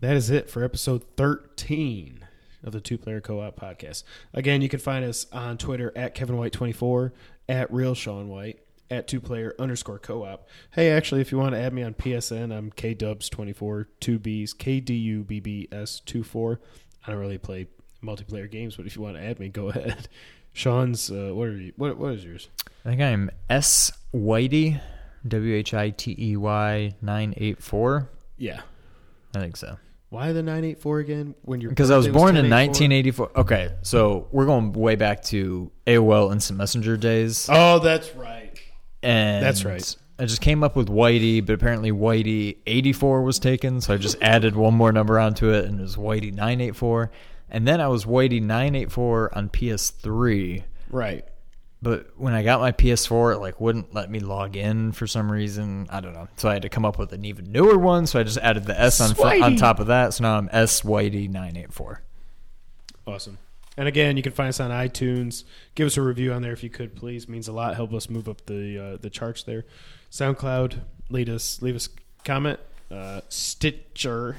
That is it for episode 13 of the Two Player Co op podcast. Again, you can find us on Twitter at Kevin White24, at Real Sean White, at Two Player underscore Co op. Hey, actually, if you want to add me on PSN, I'm KDubbs24, two Bs, KDUBBS24. I don't really play multiplayer games, but if you want to add me, go ahead. Sean's, uh, what are you? What, what is yours? I think I'm S Whitey, W H I T E Y nine eight four. Yeah. I think so. Why the 984 again? When you're Because I was born in 1984. Okay, so we're going way back to AOL Instant Messenger days. Oh, that's right. And That's right. I just came up with Whitey, but apparently Whitey 84 was taken, so I just added one more number onto it, and it was Whitey 984. And then I was Whitey 984 on PS3, Right. But when I got my PS4, it like wouldn't let me log in for some reason. I don't know, so I had to come up with an even newer one. So I just added the S on fr- on top of that. So now I'm S Whitey 984. Awesome. And again, you can find us on iTunes. Give us a review on there if you could, please. It means a lot. Help us move up the uh, the charts there. SoundCloud, lead us, leave us comment. Uh, Stitcher,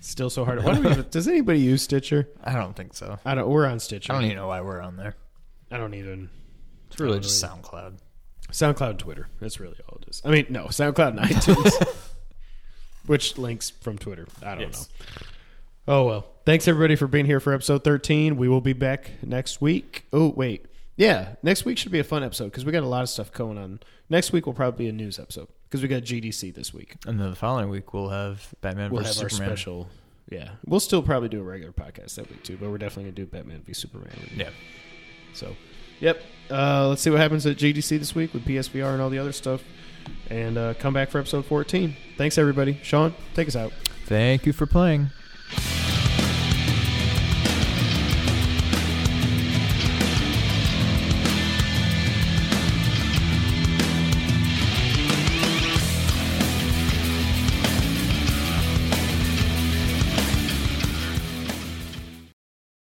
still so hard. Why do we even, does anybody use Stitcher? I don't think so. I don't. We're on Stitcher. I don't even know why we're on there. I don't even. It's really just really- SoundCloud. SoundCloud, and Twitter. That's really all it is. I mean, no, SoundCloud and iTunes, which links from Twitter. I don't Yes. know. Oh well. Thanks everybody for being here for episode 13. We will be back next week. Oh wait, yeah, next week should be a fun episode because we got a lot of stuff going on. Next week will probably be a news episode because we got GDC this week. And then the following week we'll have Batman We'll vs have our Superman. special. Yeah, we'll still probably do a regular podcast that week too, but we're definitely gonna do Batman v Superman. Yeah. So, yep. Uh, let's see what happens at GDC this week with PSVR and all the other stuff. And uh, come back for episode 14. Thanks, everybody. Sean, take us out. Thank you for playing.